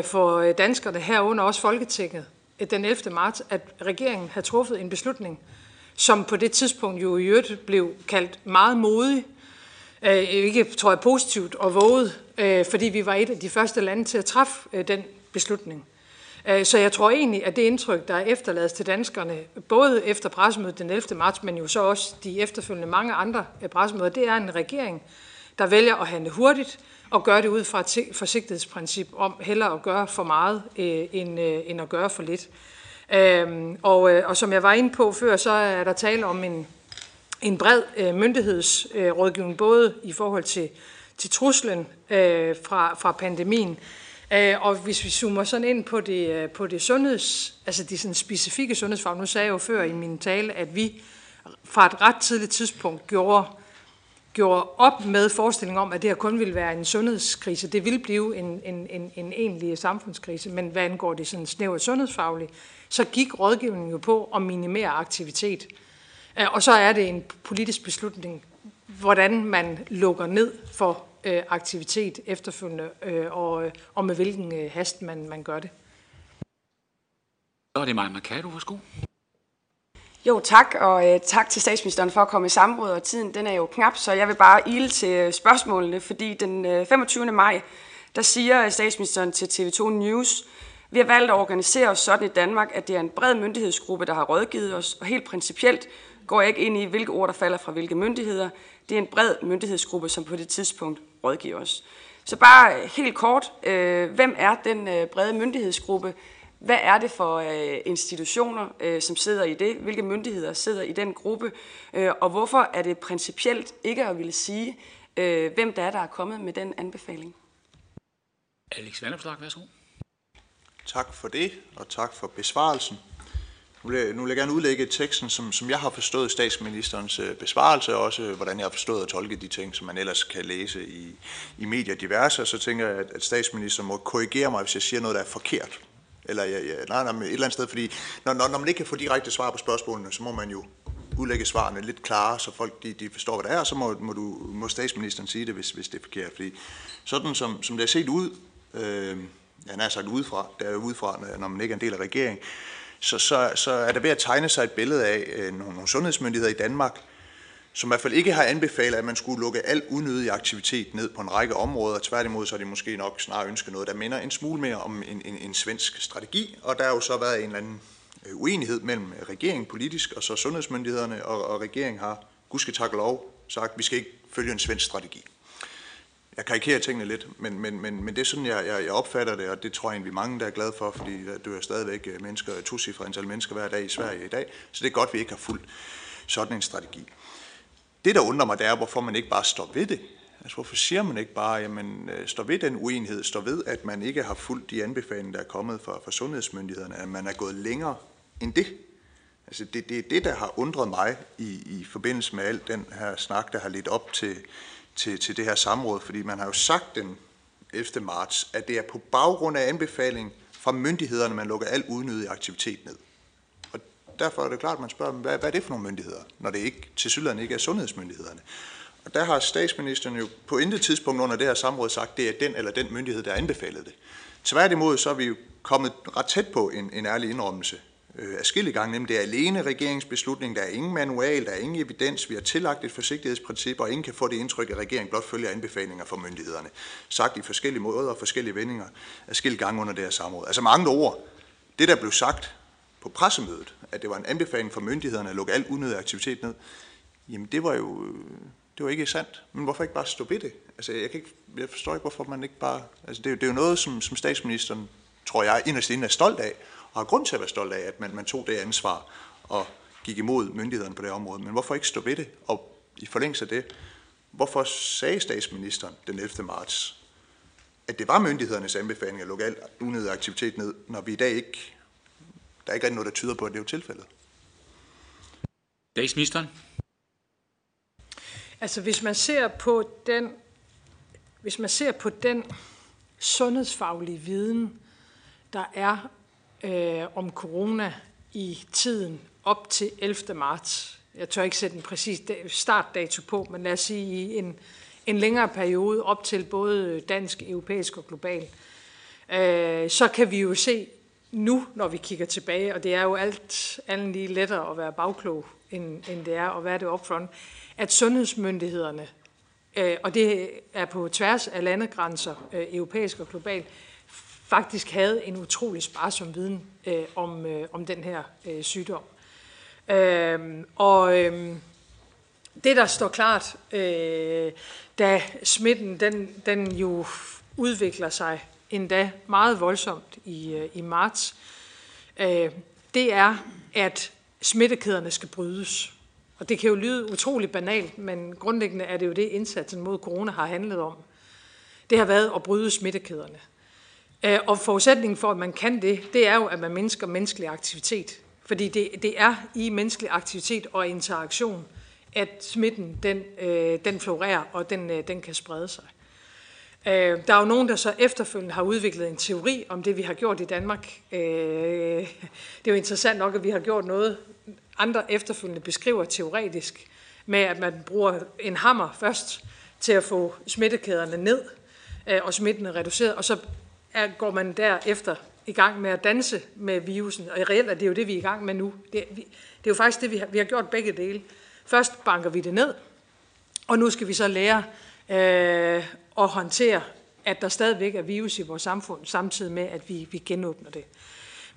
for danskerne herunder også Folketinget den 11. marts, at regeringen havde truffet en beslutning, som på det tidspunkt jo i øvrigt blev kaldt meget modig, øh, ikke tror jeg positivt og våget, øh, fordi vi var et af de første lande til at træffe øh, den beslutning. Øh, så jeg tror egentlig, at det indtryk, der er efterladet til danskerne, både efter pressemødet den 11. marts, men jo så også de efterfølgende mange andre øh, pressemøder, det er en regering, der vælger at handle hurtigt og gøre det ud fra et forsigtighedsprincip om hellere at gøre for meget øh, end, øh, end at gøre for lidt. Øhm, og, øh, og som jeg var inde på før, så er der tale om en, en bred øh, myndighedsrådgivning, øh, både i forhold til, til truslen øh, fra, fra pandemien, øh, og hvis vi zoomer sådan ind på det, øh, på det sundheds, altså de sådan specifikke sundhedsfag, nu sagde jeg jo før i min tale, at vi fra et ret tidligt tidspunkt gjorde gjorde op med forestillingen om, at det her kun ville være en sundhedskrise. Det ville blive en, en, en, en egentlig samfundskrise, men hvad angår det sådan snævert sundhedsfagligt, så gik rådgivningen jo på at minimere aktivitet. Øh, og så er det en politisk beslutning, hvordan man lukker ned for øh, aktivitet efterfølgende, øh, og, og med hvilken øh, hast man, man gør det. Så er det Maja Mercado, værsgo. Jo, tak, og øh, tak til statsministeren for at komme i samråd, og tiden den er jo knap, så jeg vil bare ile til øh, spørgsmålene, fordi den øh, 25. maj, der siger statsministeren til TV2 News, Vi har valgt at organisere os sådan i Danmark, at det er en bred myndighedsgruppe, der har rådgivet os, og helt principielt går jeg ikke ind i, hvilke ord, der falder fra hvilke myndigheder. Det er en bred myndighedsgruppe, som på det tidspunkt rådgiver os. Så bare øh, helt kort, øh, hvem er den øh, brede myndighedsgruppe? Hvad er det for øh, institutioner, øh, som sidder i det? Hvilke myndigheder sidder i den gruppe? Øh, og hvorfor er det principielt ikke at ville sige, øh, hvem der er, der er kommet med den anbefaling? Alex Vanopslag, værsgo. Tak for det, og tak for besvarelsen. Nu vil, jeg, nu vil jeg gerne udlægge teksten, som, som jeg har forstået statsministerens øh, besvarelse, og også hvordan jeg har forstået at tolke de ting, som man ellers kan læse i, i medier diverse. Og så tænker jeg, at, at statsministeren må korrigere mig, hvis jeg siger noget, der er forkert. Eller ja, ja, nej, nej, et eller andet sted, fordi når, når, når man ikke kan få direkte svar på spørgsmålene, så må man jo udlægge svarene lidt klarere, så folk de, de forstår, hvad det er, og så må, må, du, må statsministeren sige det, hvis, hvis det er forkert. Fordi sådan som, som det er set ud, øh, han er sagt udefra, der er jo udefra, når man ikke er en del af regeringen, så, så, så er der ved at tegne sig et billede af øh, nogle, nogle sundhedsmyndigheder i Danmark, som i hvert fald ikke har anbefalet, at man skulle lukke al unødig aktivitet ned på en række områder. Tværtimod så har de måske nok snarere ønsket noget, der minder en smule mere om en, en, en svensk strategi. Og der har jo så været en eller anden øh, uenighed mellem regeringen politisk og så sundhedsmyndighederne, og, og regeringen har, gudske tak og lov, sagt, at vi skal ikke følge en svensk strategi. Jeg karikerer tingene lidt, men, men, men, men det er sådan, jeg, jeg, jeg opfatter det, og det tror jeg egentlig mange, der er glade for, fordi der dør stadigvæk øh, mennesker, to antal mennesker hver dag i Sverige i dag, så det er godt, at vi ikke har fulgt sådan en strategi. Det, der undrer mig, det er, hvorfor man ikke bare står ved det. Altså, hvorfor siger man ikke bare, jamen, øh, står ved den uenighed, står ved, at man ikke har fulgt de anbefalinger, der er kommet fra, fra sundhedsmyndighederne, at man er gået længere end det. Altså, det, det er det, der har undret mig i, i forbindelse med al den her snak, der har lidt op til, til, til det her samråd, fordi man har jo sagt den 11. marts, at det er på baggrund af anbefaling fra myndighederne, man lukker al unødig aktivitet ned. Derfor er det klart, at man spørger, hvad, hvad er det for nogle myndigheder, når det ikke til sydlandet ikke er sundhedsmyndighederne. Og der har statsministeren jo på intet tidspunkt under det her samråd sagt, at det er den eller den myndighed, der anbefalede det. Tværtimod så er vi jo kommet ret tæt på en, en ærlig indrømmelse øh, afskillige gange, nemlig det er alene regeringsbeslutning, der er ingen manual, der er ingen evidens, vi har tillagt et forsigtighedsprincip, og ingen kan få det indtryk, at regeringen blot følger anbefalinger fra myndighederne. Sagt i forskellige måder og forskellige vendinger afskillige gange under det her samråd. Altså mange ord, det der blev sagt på pressemødet, at det var en anbefaling fra myndighederne at lukke al unødig aktivitet ned, jamen det var jo øh, det var ikke sandt. Men hvorfor ikke bare stå ved det? Altså, jeg, kan ikke, jeg forstår ikke, hvorfor man ikke bare... Altså, det, er, det er jo noget, som, som statsministeren, tror jeg, inderst inde er stolt af, og har grund til at være stolt af, at man, man tog det ansvar og gik imod myndighederne på det område. Men hvorfor ikke stå ved det? Og i forlængelse af det, hvorfor sagde statsministeren den 11. marts, at det var myndighedernes anbefaling at lukke al unødig aktivitet ned, når vi i dag ikke, der er ikke noget, der tyder på, at det er jo tilfældet? Statsministeren? Altså hvis man ser på den, hvis man ser på den sundhedsfaglige viden, der er øh, om corona i tiden op til 11. marts. Jeg tør ikke sætte en præcis startdato på, men lad os sige i en, en længere periode op til både dansk, europæisk og global. Øh, så kan vi jo se nu, når vi kigger tilbage, og det er jo alt andet lige lettere at være bagklog, end, end det er at være det upfront, at sundhedsmyndighederne, øh, og det er på tværs af landegrænser, øh, europæisk og global, faktisk havde en utrolig sparsom viden øh, om, øh, om den her øh, sygdom. Øh, og øh, det, der står klart, øh, da smitten den, den jo udvikler sig endda meget voldsomt i, øh, i marts, øh, det er, at smittekæderne skal brydes. Og det kan jo lyde utrolig banalt, men grundlæggende er det jo det, indsatsen mod corona har handlet om. Det har været at bryde smittekæderne. Øh, og forudsætningen for, at man kan det, det er jo, at man mindsker menneskelig aktivitet. Fordi det, det er i menneskelig aktivitet og interaktion, at smitten den, øh, den florerer, og den, øh, den kan sprede sig. Øh, der er jo nogen, der så efterfølgende har udviklet en teori om det, vi har gjort i Danmark. Øh, det er jo interessant nok, at vi har gjort noget, andre efterfølgende beskriver teoretisk, med at man bruger en hammer først til at få smittekæderne ned, øh, og smitten er reduceret, og så går man derefter i gang med at danse med virusen. Og reelt er det jo det, vi er i gang med nu. Det, vi, det er jo faktisk det, vi har, vi har gjort begge dele. Først banker vi det ned, og nu skal vi så lære øh, at håndtere at der stadigvæk er virus i vores samfund, samtidig med, at vi, vi genåbner det.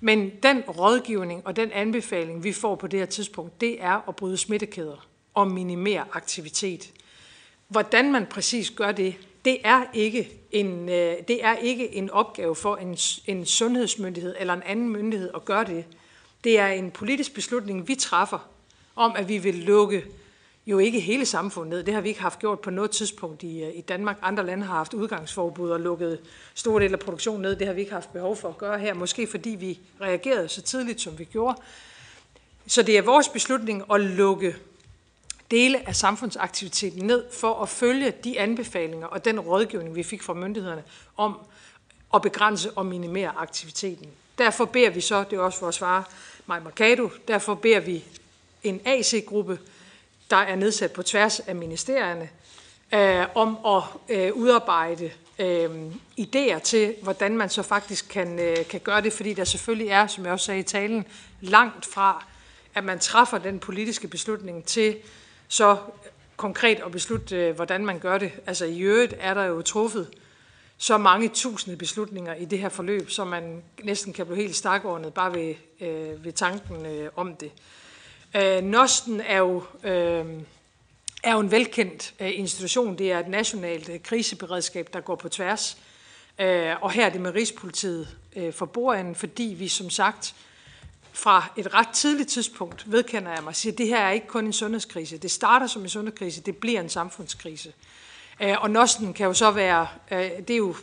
Men den rådgivning og den anbefaling, vi får på det her tidspunkt, det er at bryde smittekæder og minimere aktivitet. Hvordan man præcis gør det, det er ikke en, øh, det er ikke en opgave for en, en sundhedsmyndighed eller en anden myndighed at gøre det. Det er en politisk beslutning, vi træffer om, at vi vil lukke jo ikke hele samfundet ned. Det har vi ikke haft gjort på noget tidspunkt i, øh, i Danmark. Andre lande har haft udgangsforbud og lukket store dele af produktionen ned. Det har vi ikke haft behov for at gøre her, måske fordi vi reagerede så tidligt, som vi gjorde. Så det er vores beslutning at lukke dele af samfundsaktiviteten ned for at følge de anbefalinger og den rådgivning, vi fik fra myndighederne om at begrænse og minimere aktiviteten. Derfor beder vi så, det er også for at svare Maja Mercado, derfor beder vi en AC-gruppe, der er nedsat på tværs af ministerierne, øh, om at øh, udarbejde øh, idéer til, hvordan man så faktisk kan, øh, kan gøre det, fordi der selvfølgelig er, som jeg også sagde i talen, langt fra, at man træffer den politiske beslutning til så konkret at beslutte, øh, hvordan man gør det. Altså i øvrigt er der jo truffet så mange tusinde beslutninger i det her forløb, så man næsten kan blive helt stakordnet bare ved, øh, ved tanken øh, om det. Øh, Øh, Nosten er jo, øh, er jo en velkendt øh, institution. Det er et nationalt øh, kriseberedskab, der går på tværs. Øh, og her er det med Rigspolitiet øh, for bordenden, fordi vi som sagt fra et ret tidligt tidspunkt, vedkender jeg mig, siger, at det her er ikke kun en sundhedskrise. Det starter som en sundhedskrise, det bliver en samfundskrise. Øh, og Nosten kan jo så være, øh, det er jo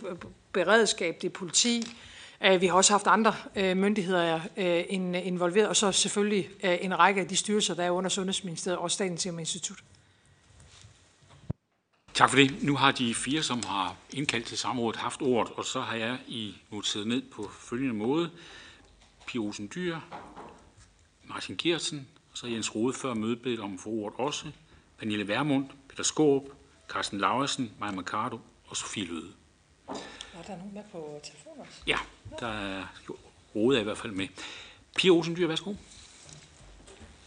beredskab, det er politi, øh, Øh, vi har også haft andre øh, myndigheder øh, involveret, og så selvfølgelig en række af de styrelser, der er under Sundhedsministeriet og Statens Serum Institut. Tak for det. Nu har de fire, som har indkaldt til samrådet, haft ordet, og så har jeg i noteret ned på følgende måde. Pia Olsen Dyr, Martin Geertsen, og så Jens Rode før mødet om at ordet også, Pernille Vermund, Peter Skåb, Carsten Lauritsen, Maja Mercado og Sofie Løde. Er der nogen med på telefon også? Ja, der er Rode er i hvert fald med. Pia Olsen Dyr, værsgo.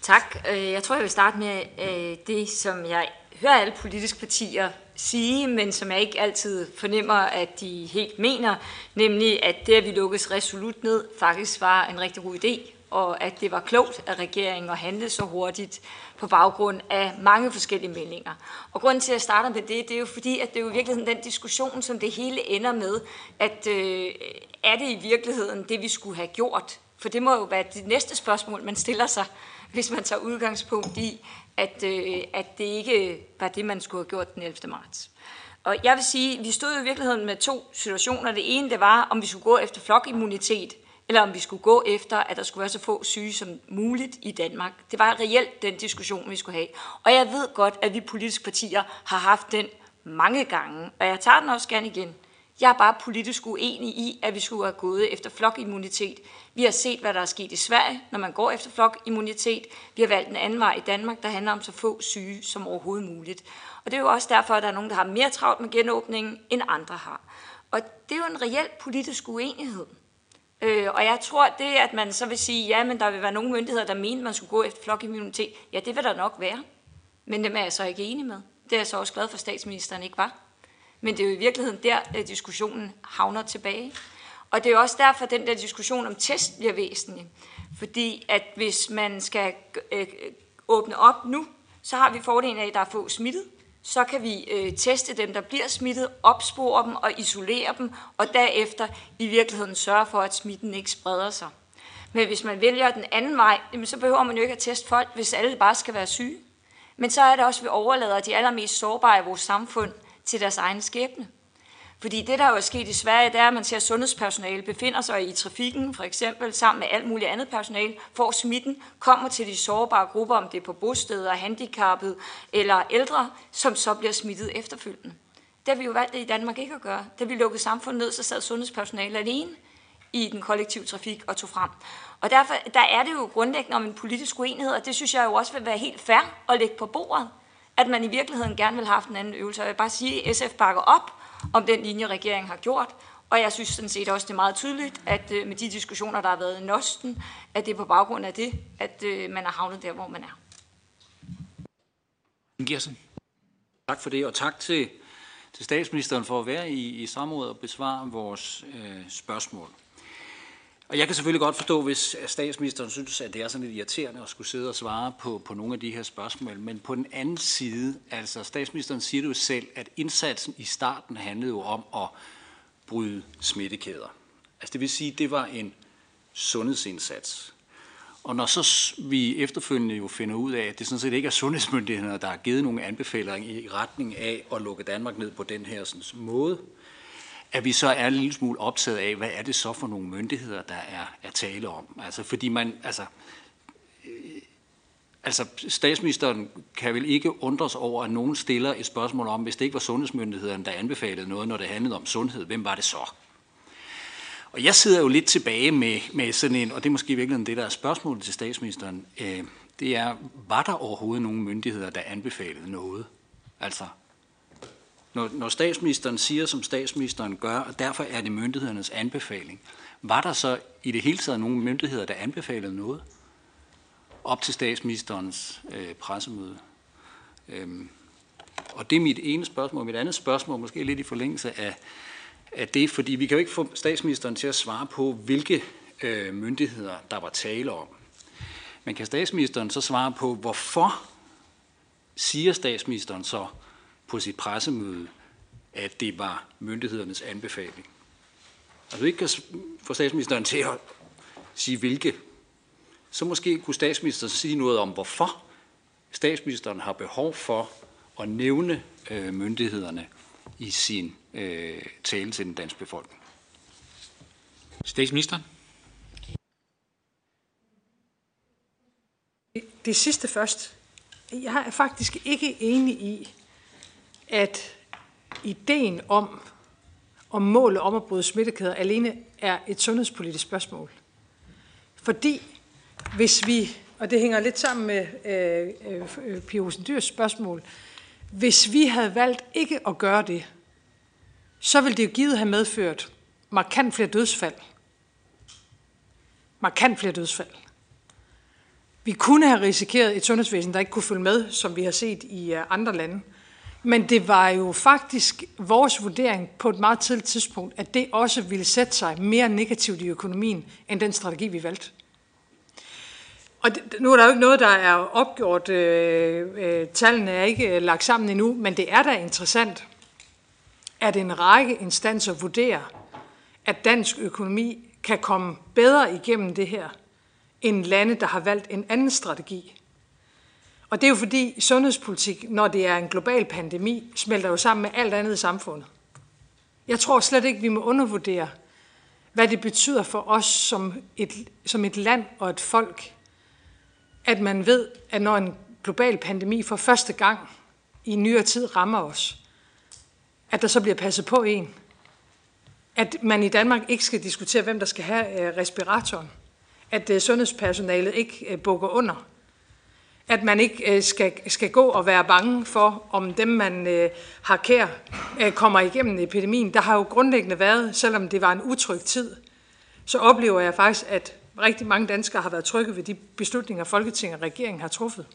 Tak. Øh, jeg tror, jeg vil starte med øh, det, som jeg hører alle politiske partier sige, men som jeg ikke altid fornemmer, at de helt mener, nemlig at det, at vi lukkes resolut ned, faktisk var en rigtig god idé, og at det var klogt af regeringen at handle så hurtigt på baggrund af mange forskellige meldinger. Og grunden til, at jeg starter med det, det er jo fordi, at det er jo i virkeligheden den diskussion, som det hele ender med, at øh, er det i virkeligheden det, vi skulle have gjort? For det må jo være det næste spørgsmål, man stiller sig, hvis man tager udgangspunkt i, at, øh, at det ikke var det, man skulle have gjort den 11. marts. Og jeg vil sige, at vi stod i virkeligheden med to situationer. Det ene, det var, om vi skulle gå efter flokimmunitet, eller om vi skulle gå efter, at der skulle være så få syge som muligt i Danmark. Det var reelt den diskussion, vi skulle have. Og jeg ved godt, at vi politiske partier har haft den mange gange, og jeg tager den også gerne igen. Jeg er bare politisk uenig i, at vi skulle have gået efter flokimmunitet. Vi har set, hvad der er sket i Sverige, når man går efter flokimmunitet. Vi har valgt en anden vej i Danmark, der handler om så få syge som overhovedet muligt. Og det er jo også derfor, at der er nogen, der har mere travlt med genåbningen, end andre har. Og det er jo en reel politisk uenighed. Øh, og jeg tror, det at man så vil sige, ja, men der vil være nogle myndigheder, der mener, man skulle gå efter flokimmunitet, ja, det vil der nok være. Men dem er jeg så ikke enig med. Det er jeg så også glad for, at statsministeren ikke var. Men det er jo i virkeligheden der, at diskussionen havner tilbage. Og det er jo også derfor, at den der diskussion om test bliver væsentlig. Fordi at hvis man skal øh, åbne op nu, så har vi fordelen af, at der er få smittet. Så kan vi øh, teste dem, der bliver smittet, opspore dem og isolere dem, og derefter i virkeligheden sørge for, at smitten ikke spreder sig. Men hvis man vælger den anden vej, så behøver man jo ikke at teste folk, hvis alle bare skal være syge. Men så er det også, at vi overlader de allermest sårbare i vores samfund til deres egen skæbne. Fordi det, der jo er sket i Sverige, det er, at man ser, at sundhedspersonale befinder sig i trafikken, for eksempel sammen med alt muligt andet personale, får smitten, kommer til de sårbare grupper, om det er på bosteder, handicappede eller ældre, som så bliver smittet efterfølgende. Det har vi jo valgt i Danmark ikke at gøre. Da vi lukkede samfundet ned, så sad sundhedspersonale alene i den kollektive trafik og tog frem. Og derfor der er det jo grundlæggende om en politisk uenighed, og det synes jeg jo også vil være helt fair at lægge på bordet at man i virkeligheden gerne vil have haft en anden øvelse. Og jeg vil bare sige, at SF bakker op om den linje, regeringen har gjort. Og jeg synes sådan set også, det er meget tydeligt, at øh, med de diskussioner, der har været i Nosten, at det er på baggrund af det, at øh, man er havnet der, hvor man er. Gersen. Tak for det, og tak til, til statsministeren for at være i, i samråd og besvare vores øh, spørgsmål. Og jeg kan selvfølgelig godt forstå, hvis statsministeren synes, at det er sådan lidt irriterende at skulle sidde og svare på, på nogle af de her spørgsmål. Men på den anden side, altså statsministeren siger det jo selv, at indsatsen i starten handlede jo om at bryde smittekæder. Altså det vil sige, at det var en sundhedsindsats. Og når så vi efterfølgende jo finder ud af, at det sådan set ikke er sundhedsmyndighederne, der har givet nogle anbefalinger i retning af at lukke Danmark ned på den her sådan, måde, at vi så er en lille smule optaget af, hvad er det så for nogle myndigheder, der er, er tale om. Altså fordi man, altså, øh, altså statsministeren kan vel ikke undres over, at nogen stiller et spørgsmål om, hvis det ikke var sundhedsmyndighederne, der anbefalede noget, når det handlede om sundhed, hvem var det så? Og jeg sidder jo lidt tilbage med, med sådan en, og det er måske virkelig det, der er spørgsmålet til statsministeren, øh, det er, var der overhovedet nogen myndigheder, der anbefalede noget? Altså, når, når statsministeren siger, som statsministeren gør, og derfor er det myndighedernes anbefaling, var der så i det hele taget nogle myndigheder, der anbefalede noget? Op til statsministerens øh, pressemøde. Øhm, og det er mit ene spørgsmål. Mit andet spørgsmål, måske lidt i forlængelse af, af det, fordi vi kan jo ikke få statsministeren til at svare på, hvilke øh, myndigheder der var tale om. Men kan statsministeren så svare på, hvorfor siger statsministeren så på sit pressemøde, at det var myndighedernes anbefaling? Altså ikke kan få statsministeren til at sige hvilke, så måske kunne statsministeren sige noget om, hvorfor statsministeren har behov for at nævne øh, myndighederne i sin øh, tale til den danske befolkning. Statsministeren? Det sidste først. Jeg er faktisk ikke enig i, at ideen om, om målet om at bryde smittekæder alene er et sundhedspolitisk spørgsmål. Fordi hvis vi, og det hænger lidt sammen med øh, øh, Pia Dyrs spørgsmål, hvis vi havde valgt ikke at gøre det, så ville det jo givet have medført markant flere dødsfald. Markant flere dødsfald. Vi kunne have risikeret et sundhedsvæsen, der ikke kunne følge med, som vi har set i øh, andre lande. Men det var jo faktisk vores vurdering på et meget tidligt tidspunkt, at det også ville sætte sig mere negativt i økonomien, end den strategi, vi valgte. Og det, nu er der jo ikke noget, der er opgjort. Øh, øh, tallene er ikke øh, lagt sammen endnu, men det er da interessant, at en række instanser vurderer, at dansk økonomi kan komme bedre igennem det her, end lande, der har valgt en anden strategi. Og det er jo fordi sundhedspolitik, når det er en global pandemi, smelter jo sammen med alt andet i samfundet. Jeg tror slet ikke, vi må undervurdere, hvad det betyder for os som et, som et land og et folk, at man ved, at når en global pandemi for første gang i nyere tid rammer os, at der så bliver passet på en. At man i Danmark ikke skal diskutere, hvem der skal have øh, respiratoren. At øh, sundhedspersonalet ikke øh, bukker under. At man ikke øh, skal, skal gå og være bange for, om dem, man øh, har kær, øh, kommer igennem epidemien. Der har jo grundlæggende været, selvom det var en utryg tid, så oplever jeg faktisk, at rigtig mange danskere har været trygge ved de beslutninger, Folketinget og regeringen har truffet.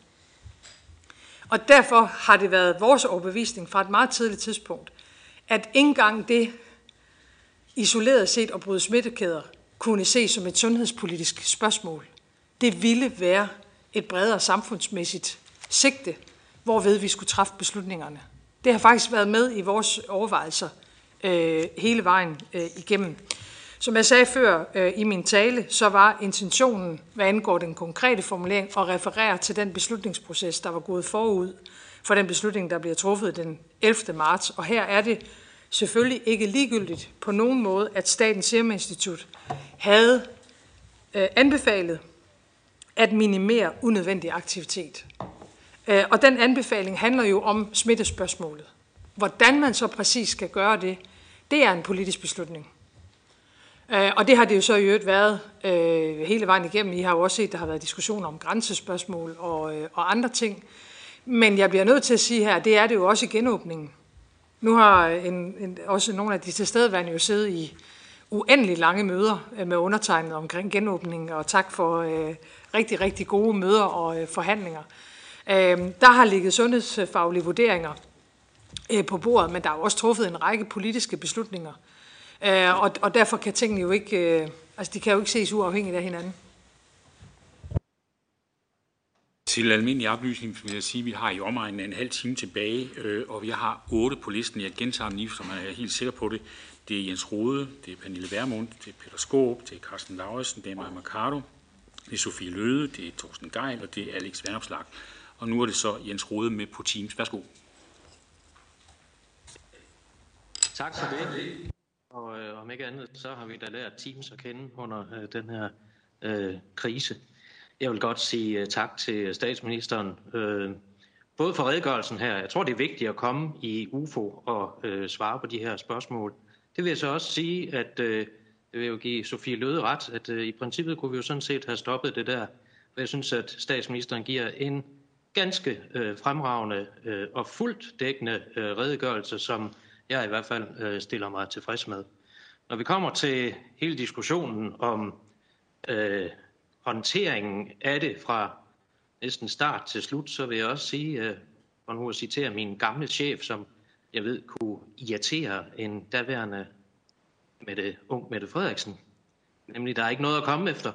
Og derfor har det været vores overbevisning fra et meget tidligt tidspunkt, at ikke engang det isoleret set at bryde smittekæder kunne ses som et sundhedspolitisk spørgsmål. Det ville være et bredere samfundsmæssigt sigte, hvorved vi skulle træffe beslutningerne. Det har faktisk været med i vores overvejelser øh, hele vejen øh, igennem. Som jeg sagde før øh, i min tale, så var intentionen, hvad angår den konkrete formulering, at referere til den beslutningsproces, der var gået forud for den beslutning, der bliver truffet den 11. marts. Og her er det selvfølgelig ikke ligegyldigt på nogen måde, at Statens Serum Institut havde øh, anbefalet at minimere unødvendig aktivitet. Øh, og den anbefaling handler jo om smittespørgsmålet. Hvordan man så præcis skal gøre det, det er en politisk beslutning. Øh, og det har det jo så i øvrigt været øh, hele vejen igennem. I har jo også set, at der har været diskussioner om grænsespørgsmål og, øh, og andre ting. Men jeg bliver nødt til at sige her, det er det jo også i genåbningen. Nu har en, en, også nogle af de tilstedeværende jo siddet i uendelig lange møder øh, med undertegnet omkring genåbningen, og tak for øh, rigtig, rigtig gode møder og øh, forhandlinger. Øh, der har ligget sundhedsfaglige vurderinger øh, på bordet, men der er jo også truffet en række politiske beslutninger. Øh, og, og derfor kan tingene jo ikke, øh, altså de kan jo ikke ses uafhængigt af hinanden. Til almindelig oplysning vil jeg sige, at vi har i omegnen en halv time tilbage, øh, og vi har otte på listen. Jeg gentager dem lige, så man er helt sikker på det. Det er Jens Rode, det er Pernille Vermund, det er Peter Skåb, det er Carsten Lauritsen, det er Maja Mercado, det er Sofie Løde, det er Thorsten Geil, og det er Alex Vandopslag. Og nu er det så Jens Rode med på Teams. Værsgo. Tak for det. Og øh, om ikke andet, så har vi da lært Teams at kende under øh, den her øh, krise. Jeg vil godt sige øh, tak til statsministeren, øh, både for redegørelsen her. Jeg tror, det er vigtigt at komme i UFO og øh, svare på de her spørgsmål. Det vil jeg så også sige, at øh, det vil jo give Sofie Løde ret, at øh, i princippet kunne vi jo sådan set have stoppet det der. Jeg synes, at statsministeren giver en ganske øh, fremragende øh, og fuldt dækkende øh, redegørelse, som jeg i hvert fald øh, stiller mig tilfreds med. Når vi kommer til hele diskussionen om øh, håndteringen af det fra næsten start til slut, så vil jeg også sige, øh, for nu at citere min gamle chef, som jeg ved kunne irritere en daværende Mette, ung Mette Frederiksen. Nemlig, der er ikke noget at komme efter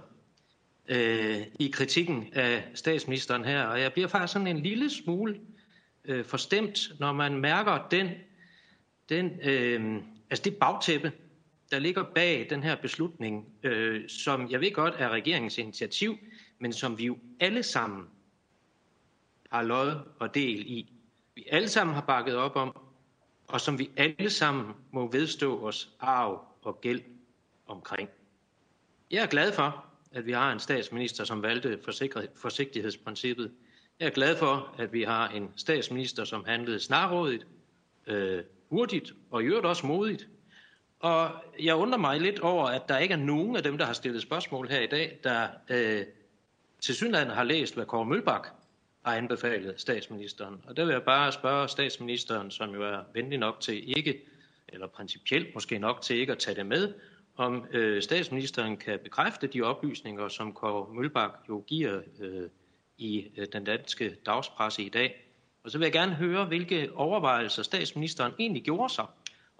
øh, i kritikken af statsministeren her. Og jeg bliver faktisk sådan en lille smule øh, forstemt, når man mærker den, den øh, altså det bagtæppe, der ligger bag den her beslutning, øh, som jeg ved godt er regeringens initiativ, men som vi jo alle sammen har lod og del i. Vi alle sammen har bakket op om, og som vi alle sammen må vedstå os arv og gæld omkring. Jeg er glad for, at vi har en statsminister, som valgte forsigtighedsprincippet. Jeg er glad for, at vi har en statsminister, som handlede snarrådigt, øh, hurtigt og i øvrigt også modigt og jeg undrer mig lidt over, at der ikke er nogen af dem, der har stillet spørgsmål her i dag, der øh, til synligheden har læst, hvad Kåre Mølbak har anbefalet statsministeren. Og der vil jeg bare spørge statsministeren, som jo er venlig nok til ikke, eller principielt måske nok til ikke at tage det med, om øh, statsministeren kan bekræfte de oplysninger, som Kåre Mølbak jo giver øh, i øh, den danske dagspresse i dag. Og så vil jeg gerne høre, hvilke overvejelser statsministeren egentlig gjorde sig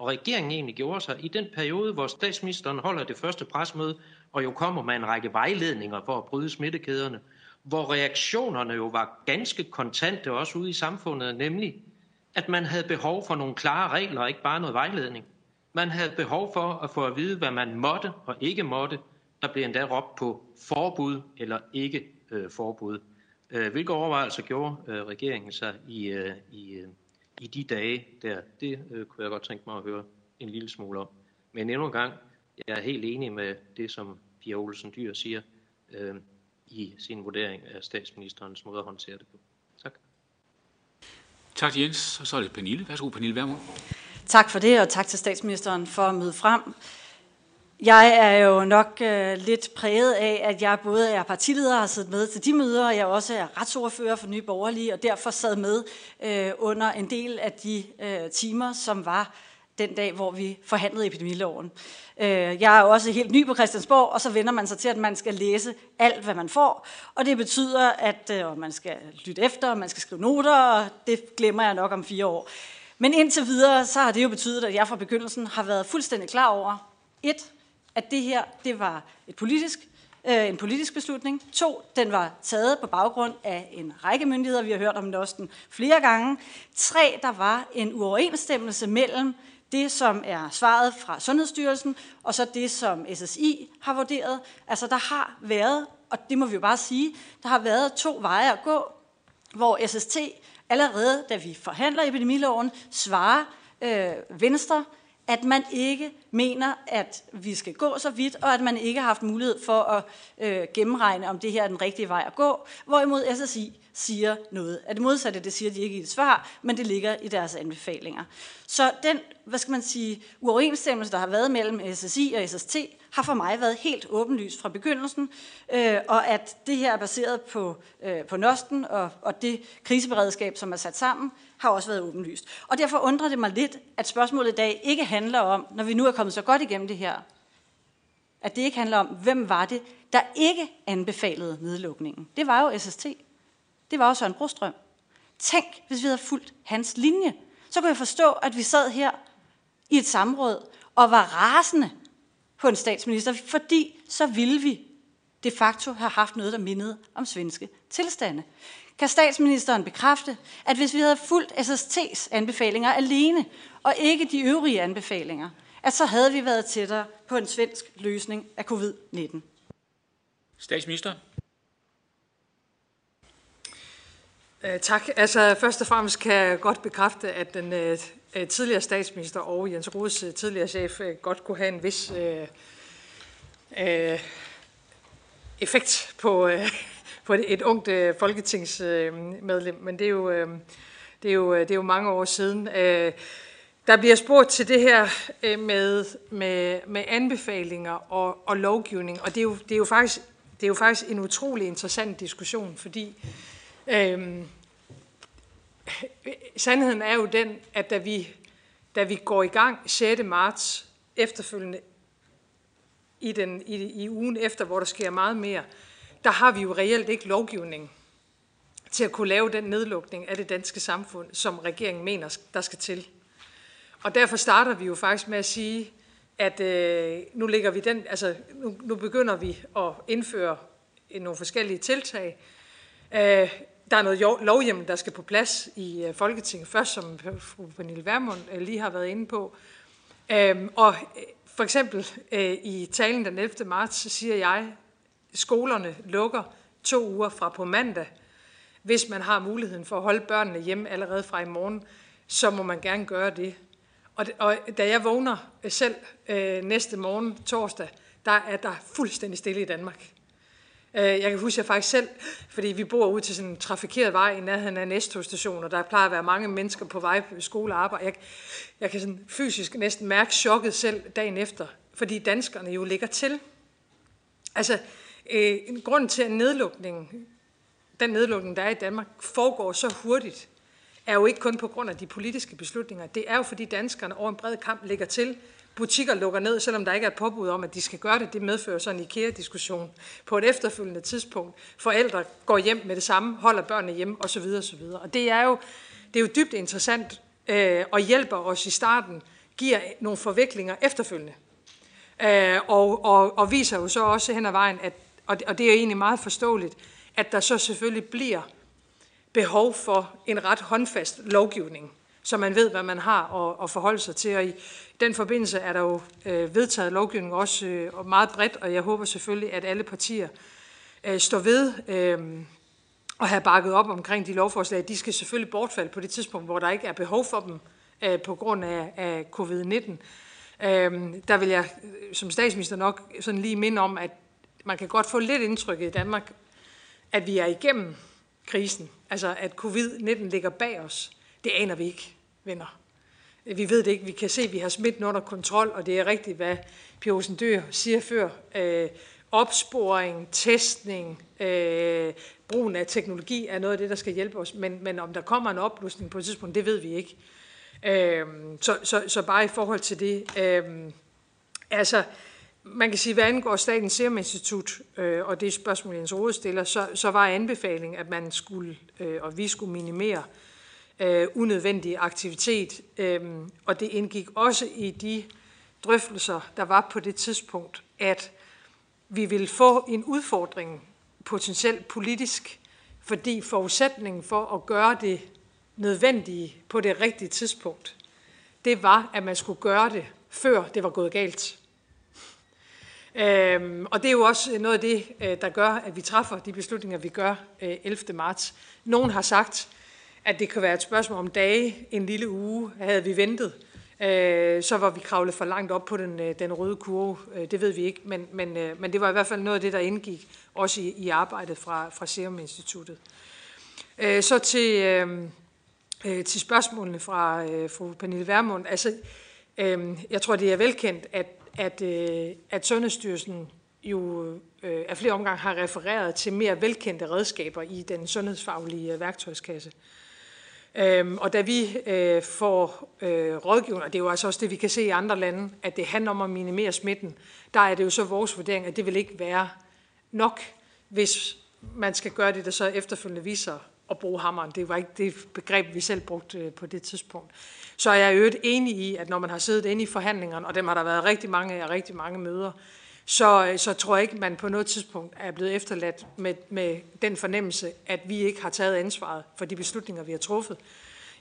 og regeringen egentlig gjorde sig i den periode, hvor statsministeren holder det første presmøde, og jo kommer med en række vejledninger for at bryde smittekæderne, hvor reaktionerne jo var ganske kontante også ude i samfundet, nemlig at man havde behov for nogle klare regler, ikke bare noget vejledning. Man havde behov for at få at vide, hvad man måtte og ikke måtte. Der blev endda råbt på forbud eller ikke øh, forbud. Øh, hvilke overvejelser gjorde øh, regeringen sig i, øh, i, øh, i de dage der, det øh, kunne jeg godt tænke mig at høre en lille smule om. Men endnu en gang, jeg er helt enig med det, som Pia Olsen Dyr siger øh, i sin vurdering af statsministerens måde at håndtere det på. Tak. Til Jens, og så er det Pernille. Værsgo, Pernille Vermund. Tak for det, og tak til statsministeren for at møde frem. Jeg er jo nok øh, lidt præget af, at jeg både er partileder og har siddet med til de møder, og jeg også er retsordfører for Nye Borgerlige, og derfor sad med øh, under en del af de øh, timer, som var den dag, hvor vi forhandlede epidemiloven. Øh, jeg er også helt ny på Christiansborg, og så vender man sig til, at man skal læse alt, hvad man får. Og det betyder, at øh, man skal lytte efter, og man skal skrive noter, og det glemmer jeg nok om fire år. Men indtil videre, så har det jo betydet, at jeg fra begyndelsen har været fuldstændig klar over, et, at det her det var et politisk, øh, en politisk beslutning. To, den var taget på baggrund af en række myndigheder. Vi har hørt om det også flere gange. Tre, der var en uoverensstemmelse mellem det, som er svaret fra Sundhedsstyrelsen, og så det, som SSI har vurderet. Altså, der har været, og det må vi jo bare sige, der har været to veje at gå, hvor SST allerede, da vi forhandler epidemiloven, svarer øh, Venstre, at man ikke mener, at vi skal gå så vidt, og at man ikke har haft mulighed for at øh, gennemregne, om det her er den rigtige vej at gå, hvorimod SSI siger noget af det modsatte. Det siger de ikke i et svar, men det ligger i deres anbefalinger. Så den, hvad skal man sige, uoverensstemmelse, der har været mellem SSI og SST, har for mig været helt åbenlyst fra begyndelsen, øh, og at det her er baseret på, øh, på Nosten og, og det kriseberedskab, som er sat sammen, har også været åbenlyst. Og derfor undrer det mig lidt, at spørgsmålet i dag ikke handler om, når vi nu er kommet så godt igennem det her, at det ikke handler om, hvem var det, der ikke anbefalede nedlukningen. Det var jo SST. Det var jo Søren Brostrøm. Tænk, hvis vi havde fulgt hans linje, så kunne jeg forstå, at vi sad her i et samråd og var rasende på en statsminister, fordi så ville vi de facto have haft noget, der mindede om svenske tilstande. Kan statsministeren bekræfte, at hvis vi havde fulgt SST's anbefalinger alene, og ikke de øvrige anbefalinger, at så havde vi været tættere på en svensk løsning af covid-19? Statsminister? Øh, tak. Altså, først og fremmest kan jeg godt bekræfte, at den øh, øh tidligere statsminister og Jens Rodes øh, tidligere chef øh, godt kunne have en vis øh, øh, effekt på, øh, <laughs> på et, et ungt øh, folketingsmedlem, øh, men det er, jo, øh, det, er jo, øh, det er jo mange år siden. Øh, der bliver spurgt til det her øh, med, med, med anbefalinger og, og lovgivning, og det er, jo, det, er jo faktisk, det er jo faktisk en utrolig interessant diskussion, fordi Øhm, sandheden er jo den, at da vi, da vi går i gang 6. marts efterfølgende i, den, i, i ugen efter, hvor der sker meget mere, der har vi jo reelt ikke lovgivning til at kunne lave den nedlukning af det danske samfund, som regeringen mener, der skal til. Og derfor starter vi jo faktisk med at sige, at øh, nu, ligger vi den, altså, nu, nu begynder vi at indføre nogle forskellige tiltag. Øh, der er noget lovhjem, der skal på plads i øh, Folketinget først, som fru Pernille Vermund øh, lige har været inde på. Øhm, og øh, for eksempel i talen den 11. marts, så siger jeg, skolerne lukker to uger fra på mandag. Hvis man har muligheden for at holde børnene hjemme allerede fra i morgen, så må man gerne gøre det. Og, og da jeg vågner selv øh, næste morgen, torsdag, der er der fuldstændig stille i Danmark. Øh, jeg kan huske, at jeg faktisk selv, fordi vi bor ude til sådan en trafikeret vej i nærheden af Næsthus station, og der plejer at være mange mennesker på vej på skole og arbejde. Jeg, jeg kan sådan fysisk næsten mærke chokket selv dagen efter, fordi danskerne jo ligger til. Altså, øh, en grund til, at nedlukningen, den nedlukning, der er i Danmark, foregår så hurtigt, er jo ikke kun på grund af de politiske beslutninger. Det er jo, fordi danskerne over en bred kamp ligger til. Butikker lukker ned, selvom der ikke er et påbud om, at de skal gøre det. Det medfører så en IKEA-diskussion på et efterfølgende tidspunkt. Forældre går hjem med det samme, holder børnene hjemme osv. osv. Og det er jo, det er jo dybt interessant øh, og hjælper os i starten, giver nogle forviklinger efterfølgende. Øh, og, og, og viser jo så også hen ad vejen, at, og og det er egentlig meget forståeligt, at der så selvfølgelig bliver behov for en ret håndfast lovgivning, så man ved, hvad man har at, at forholde sig til. Og i den forbindelse er der jo øh, vedtaget lovgivning også øh, meget bredt, og jeg håber selvfølgelig, at alle partier øh, står ved øh, og have bakket op omkring de lovforslag. De skal selvfølgelig bortfalde på det tidspunkt, hvor der ikke er behov for dem øh, på grund af, af covid-19. Øh, der vil jeg øh, som statsminister nok sådan lige minde om, at man kan godt få lidt indtryk i Danmark, at vi er igennem krisen. Altså at covid-19 ligger bag os. Det aner vi ikke, venner. Vi ved det ikke. Vi kan se, at vi har smitten under kontrol, og det er rigtigt, hvad Pia Olsen Dør siger før. Øh, opsporing, testning, øh, brugen af teknologi er noget af det, der skal hjælpe os. Men, men om der kommer en oplusning på et tidspunkt, det ved vi ikke. Øh, så, så, så bare i forhold til det. Øh, altså, man kan sige, hvad angår Statens Serum Institut, øh, og det spørgsmål, Jens Rode stiller, så, så var anbefalingen, at man skulle, øh, og vi skulle minimere øh, øh, unødvendig aktivitet. Øh, og det indgik også i de drøftelser, der var på det tidspunkt, at vi ville få en udfordring potentielt politisk, fordi forudsætningen for at gøre det nødvendige på det rigtige tidspunkt, det var, at man skulle gøre det, før det var gået galt. Øhm, og det er jo også noget af det, øh, der gør, at vi træffer de beslutninger, vi gør øh, 11. Marts. Nogen har sagt, at det kan være et spørgsmål om dage, en lille uge, havde vi ventet, øh, så var vi kravlet for langt op på den, øh, den røde kurve. Øh, det ved vi ikke, men, men, øh, men det var i hvert fald noget af det, der indgik også i, i arbejdet fra, fra Serum Instituttet. Så til, til spørgsmålene fra fru Pernille Vermund. Altså, jeg tror, det er velkendt, at at, øh, at Sundhedsstyrelsen jo øh, af flere omgange har refereret til mere velkendte redskaber i den sundhedsfaglige øh, værktøjskasse. Øhm, og da vi øh, får øh, rådgivning, og det er jo altså også det, vi kan se i andre lande, at det handler om at minimere smitten, der er det jo så vores vurdering, at det vil ikke være nok, hvis man skal gøre det, der så efterfølgende viser at bruge hammeren. Det var ikke det begreb, vi selv brugte øh, på det tidspunkt. Så er jeg øvrigt enig i, at når man har siddet inde i forhandlingerne, og dem har der været rigtig mange af, rigtig mange møder, så, øh, så tror jeg ikke, man på noget tidspunkt er blevet efterladt med, med den fornemmelse, at vi ikke har taget ansvaret for de beslutninger, vi har truffet.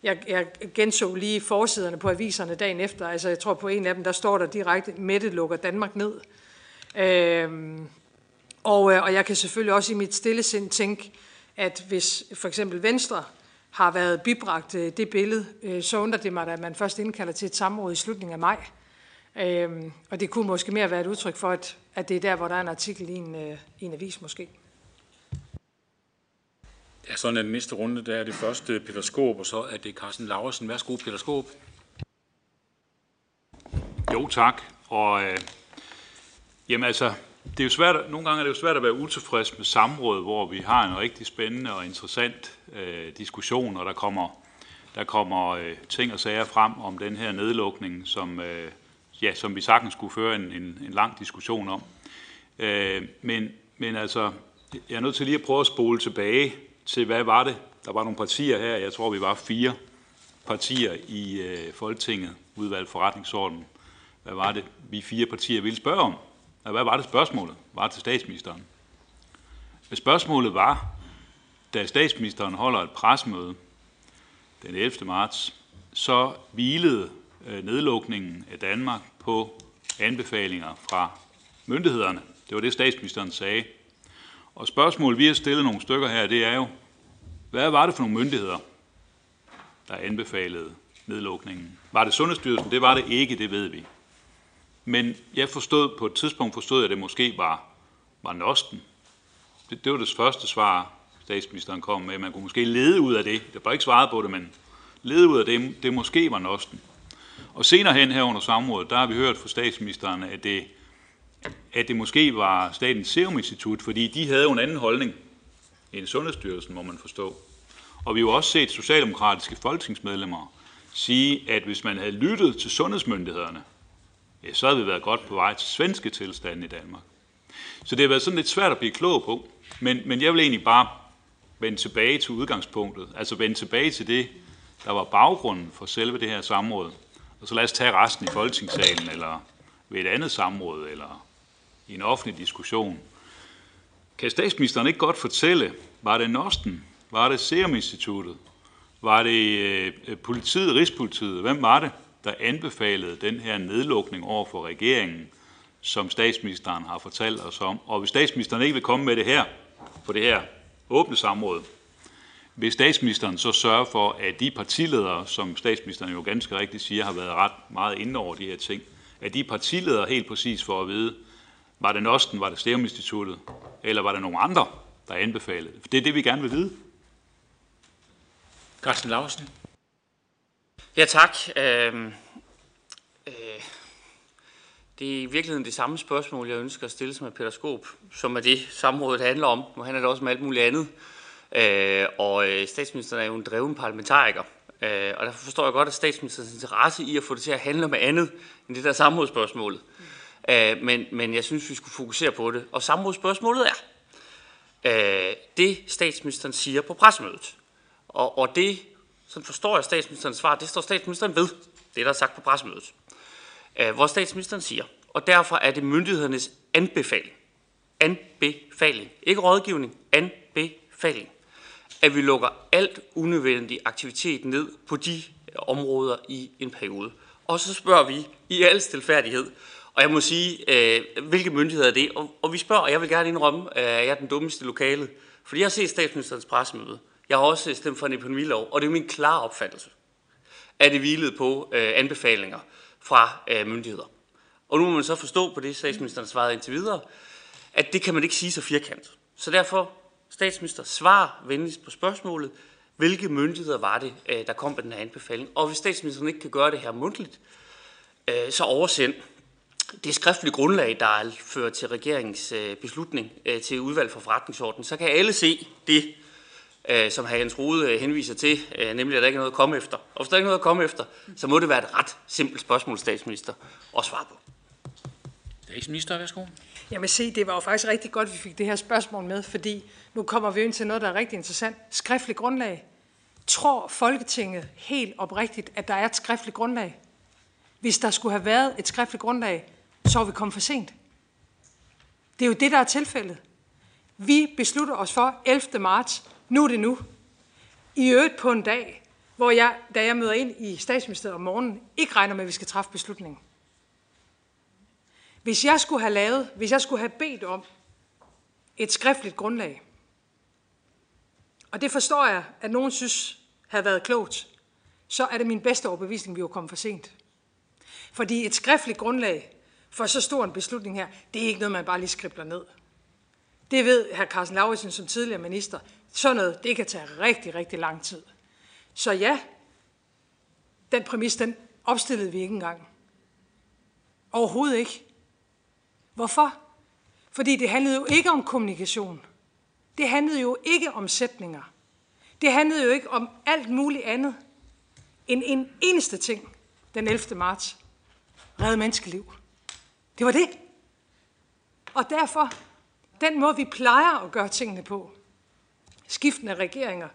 Jeg, jeg genså lige forsiderne på aviserne dagen efter. Altså, jeg tror på en af dem, der står der direkte, Mette lukker Danmark ned. Øhm, og, øh, og jeg kan selvfølgelig også i mit stille sind tænke, at hvis for eksempel Venstre har været bibragt øh, det billede, så undrer det mig, at man først indkalder til et samråd i slutningen af maj. Øhm, og det kunne måske mere være et udtryk for, at, at det er der, hvor der er en artikel i en, øh, i en avis måske. Ja, sådan er den næste runde, der er det første Peter Skåb, og så er det Carsten Laversen. Værsgo, Peter Skåb. Jo, tak. Og øh, jamen altså, det er jo svært, nogle gange er det jo svært at være utilfreds med samråd, hvor vi har en rigtig spændende og interessant øh, diskussion, og der kommer, der kommer øh, ting og sager frem om den her nedlukning, som, øh, ja, som vi sagtens skulle føre en, en, en lang diskussion om. Øh, men, men altså, jeg er nødt til lige at prøve at spole tilbage til, hvad var det? Der var nogle partier her, jeg tror, vi var fire partier i øh, Folketinget, udvalg forretningsordenen. Hvad var det, vi fire partier ville spørge om? Og hvad var det spørgsmålet? Var det til statsministeren? Spørgsmålet var, da statsministeren holder et presmøde den 11. marts, så hvilede øh, nedlukningen af Danmark på anbefalinger fra myndighederne. Det var det, statsministeren sagde. Og spørgsmålet, vi har stillet nogle stykker her, det er jo, hvad var det for nogle myndigheder, der anbefalede nedlukningen? Var det Sundhedsstyrelsen? Det var det ikke, det ved vi. Men jeg forstod, på et tidspunkt forstod jeg, at det måske var, var Nosten. Det, det var det første svar, statsministeren kom med. Man kunne måske lede ud af det. Det var ikke svaret på det, men lede ud af det, det måske var Nosten. Og senere hen her under samrådet, der har vi hørt fra statsministeren, at det, at det måske var Statens Serum Institut, fordi de havde jo en anden holdning end Sundhedsstyrelsen, må man forstå. Og vi har jo også set socialdemokratiske folketingsmedlemmer sige, at hvis man havde lyttet til sundhedsmyndighederne, ja, så havde vi været godt på vej til svenske tilstande i Danmark. Så det har været sådan lidt svært at blive klog på. Men, men jeg vil egentlig bare vende tilbage til udgangspunktet. Altså vende tilbage til det, der var baggrunden for selve det her samråd. Og så lad os tage resten i Folketingssalen, eller ved et andet samråd, eller i en offentlig diskussion. Kan statsministeren ikke godt fortælle, var det Nosten? Var det Serum Instituttet? Var det øh, politiet, Rigspolitiet? Hvem var det, der anbefalede den her nedlukning over for regeringen, som statsministeren har fortalt os om? Og hvis statsministeren ikke vil komme med det her, på det her åbne samråd, vil statsministeren så sørge for, at de partiledere, som statsministeren jo ganske rigtigt siger, har været ret meget inde over de her ting, at de partiledere helt præcis for at vide, var det Nosten, var det Serum Instituttet, eller var det nogle andre, der anbefalede det? For det er det, vi gerne vil vide. Carsten Larsen. Ja, tak. Øh, øh, det er i virkeligheden det samme spørgsmål, jeg ønsker at stille som med Peter Skåb, som er det samrådet handler om. Nu handler det også om alt muligt andet. Øh, og øh, statsministeren er jo en dreven parlamentariker. Øh, og derfor forstår jeg godt, at statsministerens interesse i at få det til at handle om andet end det der samrådsspørgsmålet. Øh, men, men jeg synes, vi skulle fokusere på det. Og samrådsspørgsmålet er, øh, det statsministeren siger på pressemødet. Og, og det, sådan forstår jeg statsministerens svar, det står statsministeren ved, det der er sagt på pressemødet. Øh, hvor statsministeren siger, og derfor er det myndighedernes anbefaling, anbefaling, ikke rådgivning, anbefaling, at vi lukker alt unødvendig aktivitet ned på de områder i en periode. Og så spørger vi i al stilfærdighed, og jeg må sige, øh, hvilke myndigheder er det? Og, og vi spørger, og jeg vil gerne indrømme, øh, at jeg er den dummeste lokale. Fordi jeg har set statsministerens pressemøde. Jeg har også stemt for en epidemilov, og det er min klare opfattelse, at det hvilede på øh, anbefalinger fra øh, myndigheder. Og nu må man så forstå på det, statsministeren svarede indtil videre, at det kan man ikke sige så firkant. Så derfor, statsminister, svar venligst på spørgsmålet, hvilke myndigheder var det, øh, der kom med den her anbefaling? Og hvis statsministeren ikke kan gøre det her mundtligt, øh, så oversend det skriftlige grundlag, der fører til regeringens øh, beslutning til udvalg for forretningsordenen, så kan alle se det, som hr. Jens Rode henviser til, nemlig at der ikke er noget at komme efter. Og hvis der ikke er noget at komme efter, så må det være et ret simpelt spørgsmål, statsminister, at svare på. Statsminister, værsgo. Jamen se, det var jo faktisk rigtig godt, at vi fik det her spørgsmål med, fordi nu kommer vi ind til noget, der er rigtig interessant. Skriftligt grundlag. Tror Folketinget helt oprigtigt, at der er et skriftligt grundlag? Hvis der skulle have været et skriftligt grundlag, så var vi kommet for sent. Det er jo det, der er tilfældet. Vi beslutter os for 11. marts, nu er det nu. I øvrigt på en dag, hvor jeg, da jeg møder ind i statsministeriet om morgenen, ikke regner med, at vi skal træffe beslutningen. Hvis jeg skulle have lavet, hvis jeg skulle have bedt om et skriftligt grundlag, og det forstår jeg, at nogen synes havde været klogt, så er det min bedste overbevisning, vi var kommet for sent. Fordi et skriftligt grundlag for så stor en beslutning her, det er ikke noget, man bare lige skribler ned. Det ved hr. Carsten Lauritsen som tidligere minister. Sådan noget, det kan tage rigtig, rigtig lang tid. Så ja, den præmis, den opstillede vi ikke engang. Overhovedet ikke. Hvorfor? Fordi det handlede jo ikke om kommunikation. Det handlede jo ikke om sætninger. Det handlede jo ikke om alt muligt andet end en eneste ting den 11. marts. Redde menneskeliv. Det var det. Og derfor, den måde vi plejer at gøre tingene på, skiftende regeringer,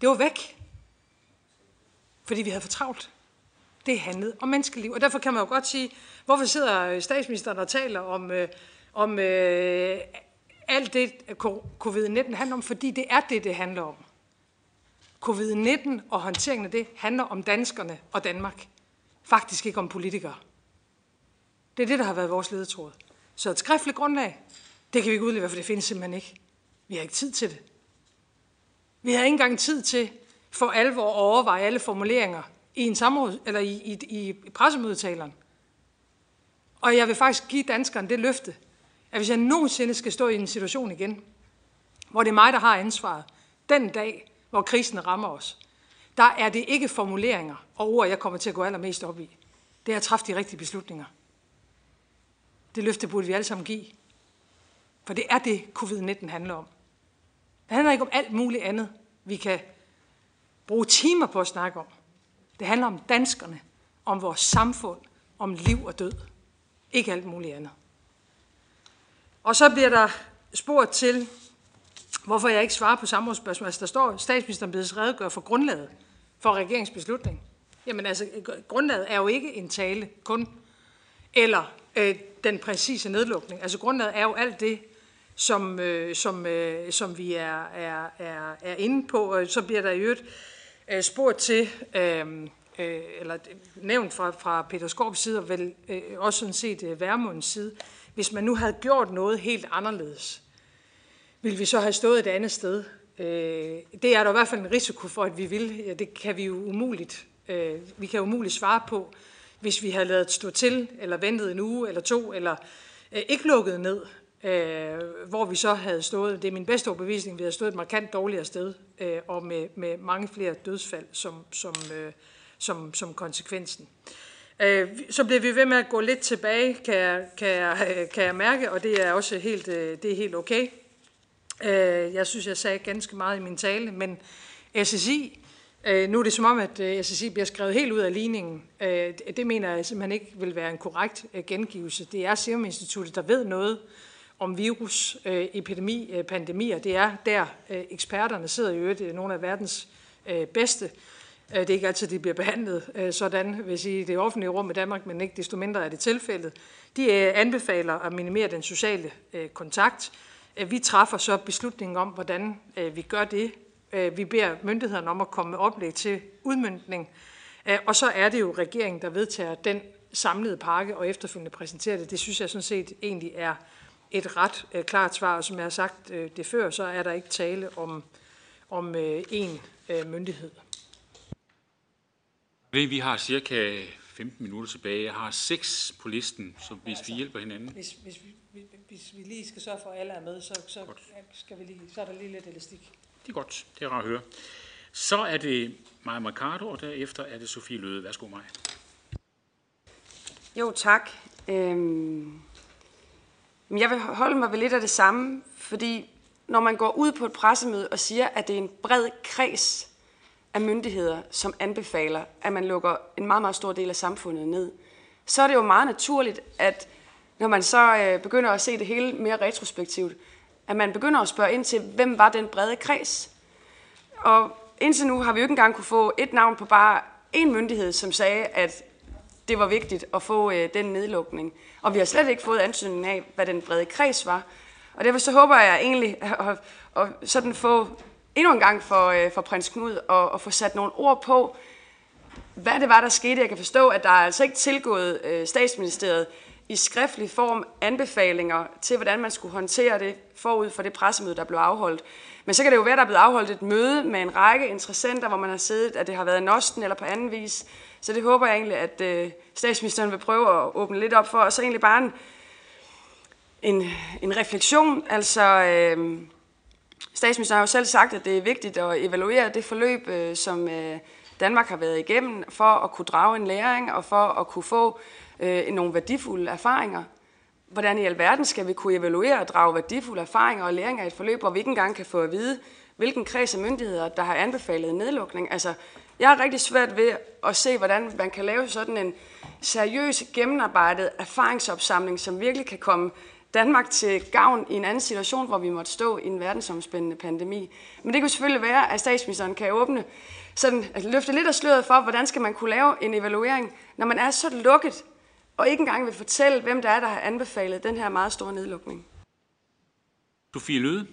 det var væk. Fordi vi havde for travlt. Det handlede om menneskeliv. Og derfor kan man jo godt sige, hvorfor sidder øh, statsministeren og taler om, øh, om øh, alt det, øh, covid-19 handler om? Fordi det er det, det handler om. Covid-19 og håndteringen af det handler om danskerne og Danmark. Faktisk ikke om politikere. Det er det, der har været vores ledetråd. Så et skriftligt grundlag, det kan vi ikke udlevere, for det findes simpelthen ikke. Vi har ikke tid til det. Vi har ikke engang tid til for alvor at overveje alle formuleringer i en samråd, eller i, i, i pressemødetaleren. Og jeg vil faktisk give danskerne det løfte, at hvis jeg nogensinde skal stå i en situation igen, hvor det er mig, der har ansvaret, den dag, hvor krisen rammer os, der er det ikke formuleringer og ord, jeg kommer til at gå allermest op i. Det er at træffe de rigtige beslutninger. Det løfte burde vi alle sammen give. For det er det, covid-19 handler om. Det handler ikke om alt muligt andet, vi kan bruge timer på at snakke om. Det handler om danskerne, om vores samfund, om liv og død. Ikke alt muligt andet. Og så bliver der spurgt til, hvorfor jeg ikke svarer på samrådsspørgsmål. Altså der står, statsministeren bedes redegøre for grundlaget for regeringsbeslutning. Jamen altså, grundlaget er jo ikke en tale kun, eller øh, den præcise nedlukning. Altså grundlaget er jo alt det, som, øh, som, øh, som vi er, er, er, er inde på. Og så bliver der i øvrigt øh, spurgt til, øh, øh, eller nævnt fra, fra Peter Skorps side, og vel øh, også sådan set øh, Værmunds side, hvis man nu havde gjort noget helt anderledes, ville vi så have stået et andet sted? Øh, det er der i hvert fald en risiko for, at vi vil. Ja, det kan vi jo umuligt, øh, vi kan umuligt svare på, hvis vi havde lavet stå til, eller ventet en uge eller to, eller øh, ikke lukket ned, øh, hvor vi så havde stået, det er min bedste overbevisning, vi havde stået et markant dårligere sted, øh, og med, med mange flere dødsfald som, som, øh, som, som konsekvensen. Øh, så bliver vi ved med at gå lidt tilbage, kan jeg, kan jeg, øh, kan jeg mærke, og det er også helt, øh, det er helt okay. Øh, jeg synes, jeg sagde ganske meget i min tale, men SSI, øh, nu er det som om, at øh, SSI bliver skrevet helt ud af ligningen. Det mener jeg simpelthen ikke vil være en korrekt gengivelse. Det er Serum Instituttet, der ved noget om virus, øh, epidemi, øh, pandemier. Det er der, øh, eksperterne sidder i øvrigt, nogle af verdens bedste. Det er ikke altid, de bliver behandlet sådan, hvis i det offentlige rum i Danmark, men ikke desto mindre er det tilfældet. De anbefaler at minimere den sociale kontakt. Vi træffer så beslutningen om, hvordan vi gør det. Vi beder myndighederne om at komme med oplæg til udmyndning. Og så er det jo regeringen, der vedtager den samlede pakke og efterfølgende præsenterer det. Det synes jeg sådan set egentlig er et ret klart svar. Og som jeg har sagt det før, så er der ikke tale om, om en myndighed. Vi har cirka 15 minutter tilbage. Jeg har seks på listen, så hvis altså, vi hjælper hinanden. Hvis, hvis, vi, hvis vi lige skal sørge for, at alle er med, så, så, skal vi lige, så er der lige lidt elastik. Det er godt. Det er rart at høre. Så er det Maja Mercado, og derefter er det Sofie Løde. Værsgo, Maja. Jo, tak. Øhm, jeg vil holde mig ved lidt af det samme, fordi når man går ud på et pressemøde og siger, at det er en bred kreds af myndigheder, som anbefaler, at man lukker en meget, meget stor del af samfundet ned, så er det jo meget naturligt, at når man så øh, begynder at se det hele mere retrospektivt, at man begynder at spørge ind til, hvem var den brede kreds? Og indtil nu har vi jo ikke engang kunne få et navn på bare en myndighed, som sagde, at det var vigtigt at få øh, den nedlukning. Og vi har slet ikke fået ansøgningen af, hvad den brede kreds var. Og derfor så håber jeg egentlig at, at, at sådan få endnu en gang for, øh, for prins Knud og, at få sat nogle ord på, hvad det var, der skete. Jeg kan forstå, at der er altså ikke tilgået øh, statsministeriet i skriftlig form anbefalinger til, hvordan man skulle håndtere det forud for det pressemøde, der blev afholdt. Men så kan det jo være, der er blevet afholdt et møde med en række interessenter, hvor man har siddet, at det har været i Nosten eller på anden vis. Så det håber jeg egentlig, at øh, statsministeren vil prøve at åbne lidt op for. Og så egentlig bare en, en, en refleksion. Altså, øh, statsministeren har jo selv sagt, at det er vigtigt at evaluere det forløb, øh, som øh, Danmark har været igennem, for at kunne drage en læring og for at kunne få øh, nogle værdifulde erfaringer. Hvordan i alverden skal vi kunne evaluere og drage værdifulde erfaringer og læringer i et forløb, hvor vi ikke engang kan få at vide, hvilken kreds af myndigheder, der har anbefalet nedlukning. Altså, jeg har rigtig svært ved at se, hvordan man kan lave sådan en seriøs, gennemarbejdet erfaringsopsamling, som virkelig kan komme Danmark til gavn i en anden situation, hvor vi måtte stå i en verdensomspændende pandemi. Men det kan selvfølgelig være, at statsministeren kan åbne, sådan, at løfte lidt af sløret for, hvordan skal man kunne lave en evaluering, når man er så lukket, og ikke engang vil fortælle, hvem der er, der har anbefalet den her meget store nedlukning. Sofie Løde.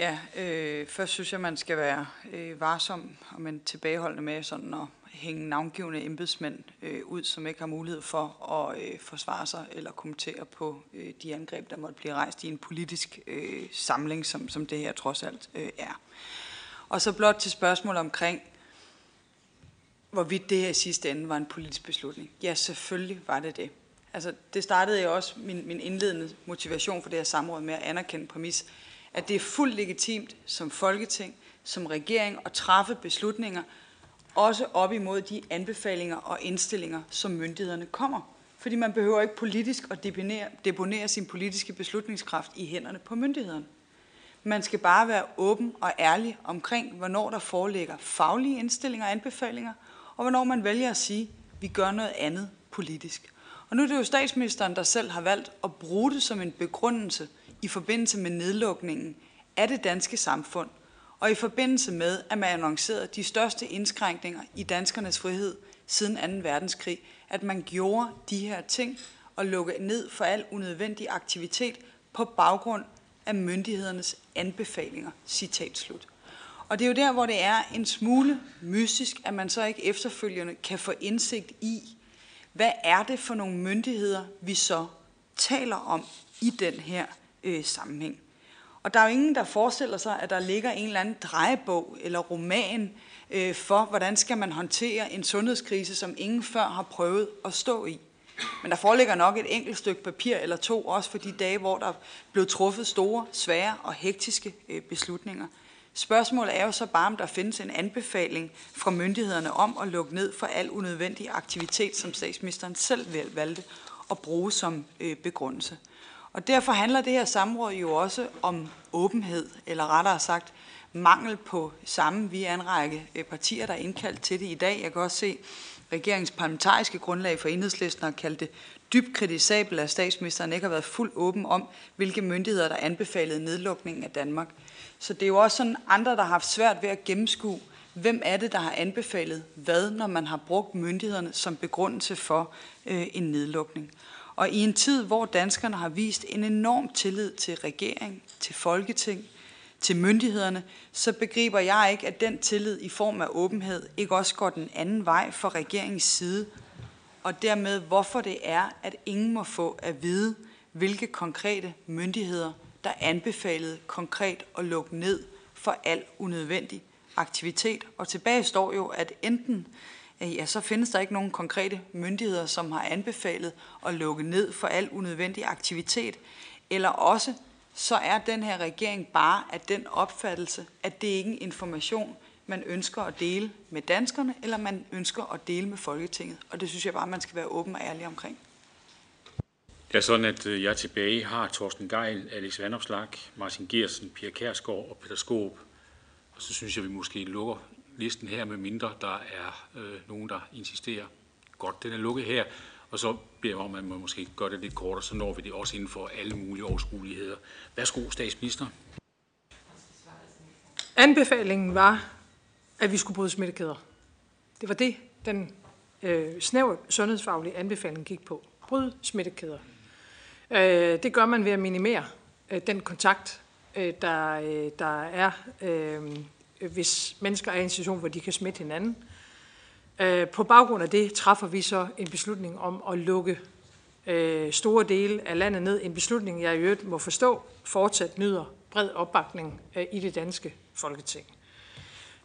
Ja, øh, først synes jeg, man skal være øh, varsom og man tilbageholdende med sådan at hænge navngivende embedsmænd øh, ud, som ikke har mulighed for at øh, forsvare sig eller kommentere på øh, de angreb, der måtte blive rejst i en politisk øh, samling, som, som det her trods alt øh, er. Og så blot til spørgsmål omkring, hvorvidt det her i sidste ende var en politisk beslutning. Ja, selvfølgelig var det det. Altså, det startede jo også min, min indledende motivation for det her samråd med at anerkende præmis, at det er fuldt legitimt som Folketing, som regering at træffe beslutninger, også op imod de anbefalinger og indstillinger, som myndighederne kommer. Fordi man behøver ikke politisk at deponere, deponere sin politiske beslutningskraft i hænderne på myndighederne. Man skal bare være åben og ærlig omkring, hvornår der foreligger faglige indstillinger og anbefalinger, og hvornår man vælger at sige, at vi gør noget andet politisk. Og nu er det jo statsministeren, der selv har valgt at bruge det som en begrundelse i forbindelse med nedlukningen af det danske samfund, og i forbindelse med, at man annoncerede de største indskrænkninger i danskernes frihed siden 2. verdenskrig, at man gjorde de her ting og lukkede ned for al unødvendig aktivitet på baggrund af myndighedernes anbefalinger. Citat slut. Og det er jo der, hvor det er en smule mystisk, at man så ikke efterfølgende kan få indsigt i, hvad er det for nogle myndigheder, vi så taler om i den her øh, sammenhæng. Og der er jo ingen, der forestiller sig, at der ligger en eller anden drejebog eller roman øh, for, hvordan skal man håndtere en sundhedskrise, som ingen før har prøvet at stå i. Men der foreligger nok et enkelt stykke papir eller to, også for de dage, hvor der blev truffet store, svære og hektiske øh, beslutninger. Spørgsmålet er jo så bare, om der findes en anbefaling fra myndighederne om at lukke ned for al unødvendig aktivitet, som statsministeren selv valgte at bruge som øh, begrundelse. Og derfor handler det her samråd jo også om åbenhed, eller rettere sagt mangel på samme. Vi er en række øh, partier, der er indkaldt til det i dag. Jeg kan også se, regeringens parlamentariske grundlag for enhedslisten har kaldt det dybt kritisabelt, at statsministeren ikke har været fuldt åben om, hvilke myndigheder, der anbefalede nedlukningen af Danmark. Så det er jo også sådan andre, der har haft svært ved at gennemskue, hvem er det, der har anbefalet hvad, når man har brugt myndighederne som begrundelse for øh, en nedlukning. Og i en tid, hvor danskerne har vist en enorm tillid til regering, til folketing, til myndighederne, så begriber jeg ikke, at den tillid i form af åbenhed ikke også går den anden vej fra regeringens side, og dermed hvorfor det er, at ingen må få at vide, hvilke konkrete myndigheder, der anbefalede konkret at lukke ned for al unødvendig aktivitet. Og tilbage står jo, at enten Øh, ja, så findes der ikke nogen konkrete myndigheder, som har anbefalet at lukke ned for al unødvendig aktivitet, eller også så er den her regering bare af den opfattelse, at det ikke er information, man ønsker at dele med danskerne, eller man ønsker at dele med Folketinget. Og det synes jeg bare, man skal være åben og ærlig omkring. Det er sådan, at øh, jeg tilbage har Torsten Geil, Alex Vandopslag, Martin Gersen, Pia Kærsgaard og Peter Skåb. Og så synes jeg, vi måske lukker listen her, med mindre der er øh, nogen, der insisterer. Godt, den er lukket her. Og så beder jeg om, at man måske gør det lidt kortere, så når vi det også inden for alle mulige overskueligheder. Værsgo, statsminister. Anbefalingen var, at vi skulle bryde smittekæder. Det var det, den øh, snævre sundhedsfaglige anbefaling gik på. Bryd smittekæder. Øh, det gør man ved at minimere øh, den kontakt, øh, der, øh, der er, øh, Øh, hvis mennesker er i en situation, hvor de kan smitte hinanden. Øh, på baggrund af det træffer vi så en beslutning om at lukke øh, store dele af landet ned. En beslutning, jeg i øvrigt må forstå, fortsat nyder bred opbakning øh, i det danske folketing.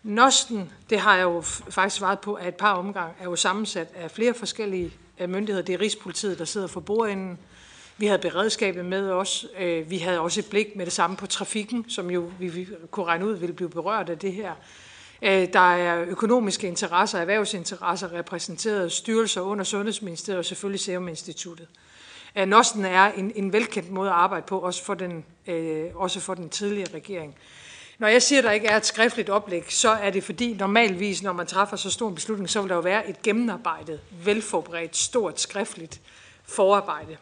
Nosten, det har jeg jo faktisk svaret på af et par omgange, er jo sammensat af flere forskellige øh, myndigheder. Det er Rigspolitiet, der sidder for bordenden. Vi havde beredskabet med os. Øh, vi havde også et blik med det samme på trafikken, som jo vi kunne regne ud ville blive berørt af det her. Øh, der er økonomiske interesser, erhvervsinteresser repræsenteret, styrelser under Sundhedsministeriet og selvfølgelig Serum Instituttet. Øh, Nosten er en, en velkendt måde at arbejde på, også for den, øh, også for den tidligere regering. Når jeg siger, at der ikke er et skriftligt oplæg, så er det fordi normalvis, når man træffer så stor en beslutning, så vil der jo være et gennemarbejdet, velforberedt, stort skriftligt forarbejde.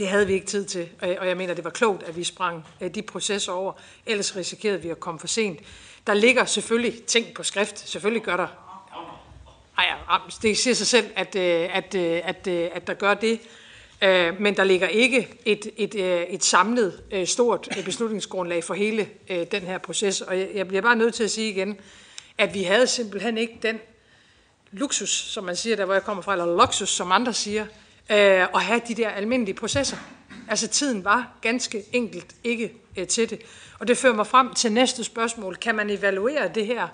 Det havde vi ikke tid til, og jeg mener, det var klogt, at vi sprang øh, de processer over. Ellers risikerede vi at komme for sent. Der ligger selvfølgelig ting på skrift. Selvfølgelig gør der. Ej, ah, det siger sig selv, at, øh, at, øh, at, at der gør det. Men der ligger ikke et, et, et samlet stort beslutningsgrundlag for hele den her proces. Og jeg bliver bare nødt til at sige igen, at vi havde simpelthen ikke den luksus, som man siger, der hvor jeg kommer fra, eller luksus, som andre siger, øh, at have de der almindelige processer. Altså tiden var ganske enkelt ikke øh, til det. Og det fører mig frem til næste spørgsmål. Kan man evaluere det her,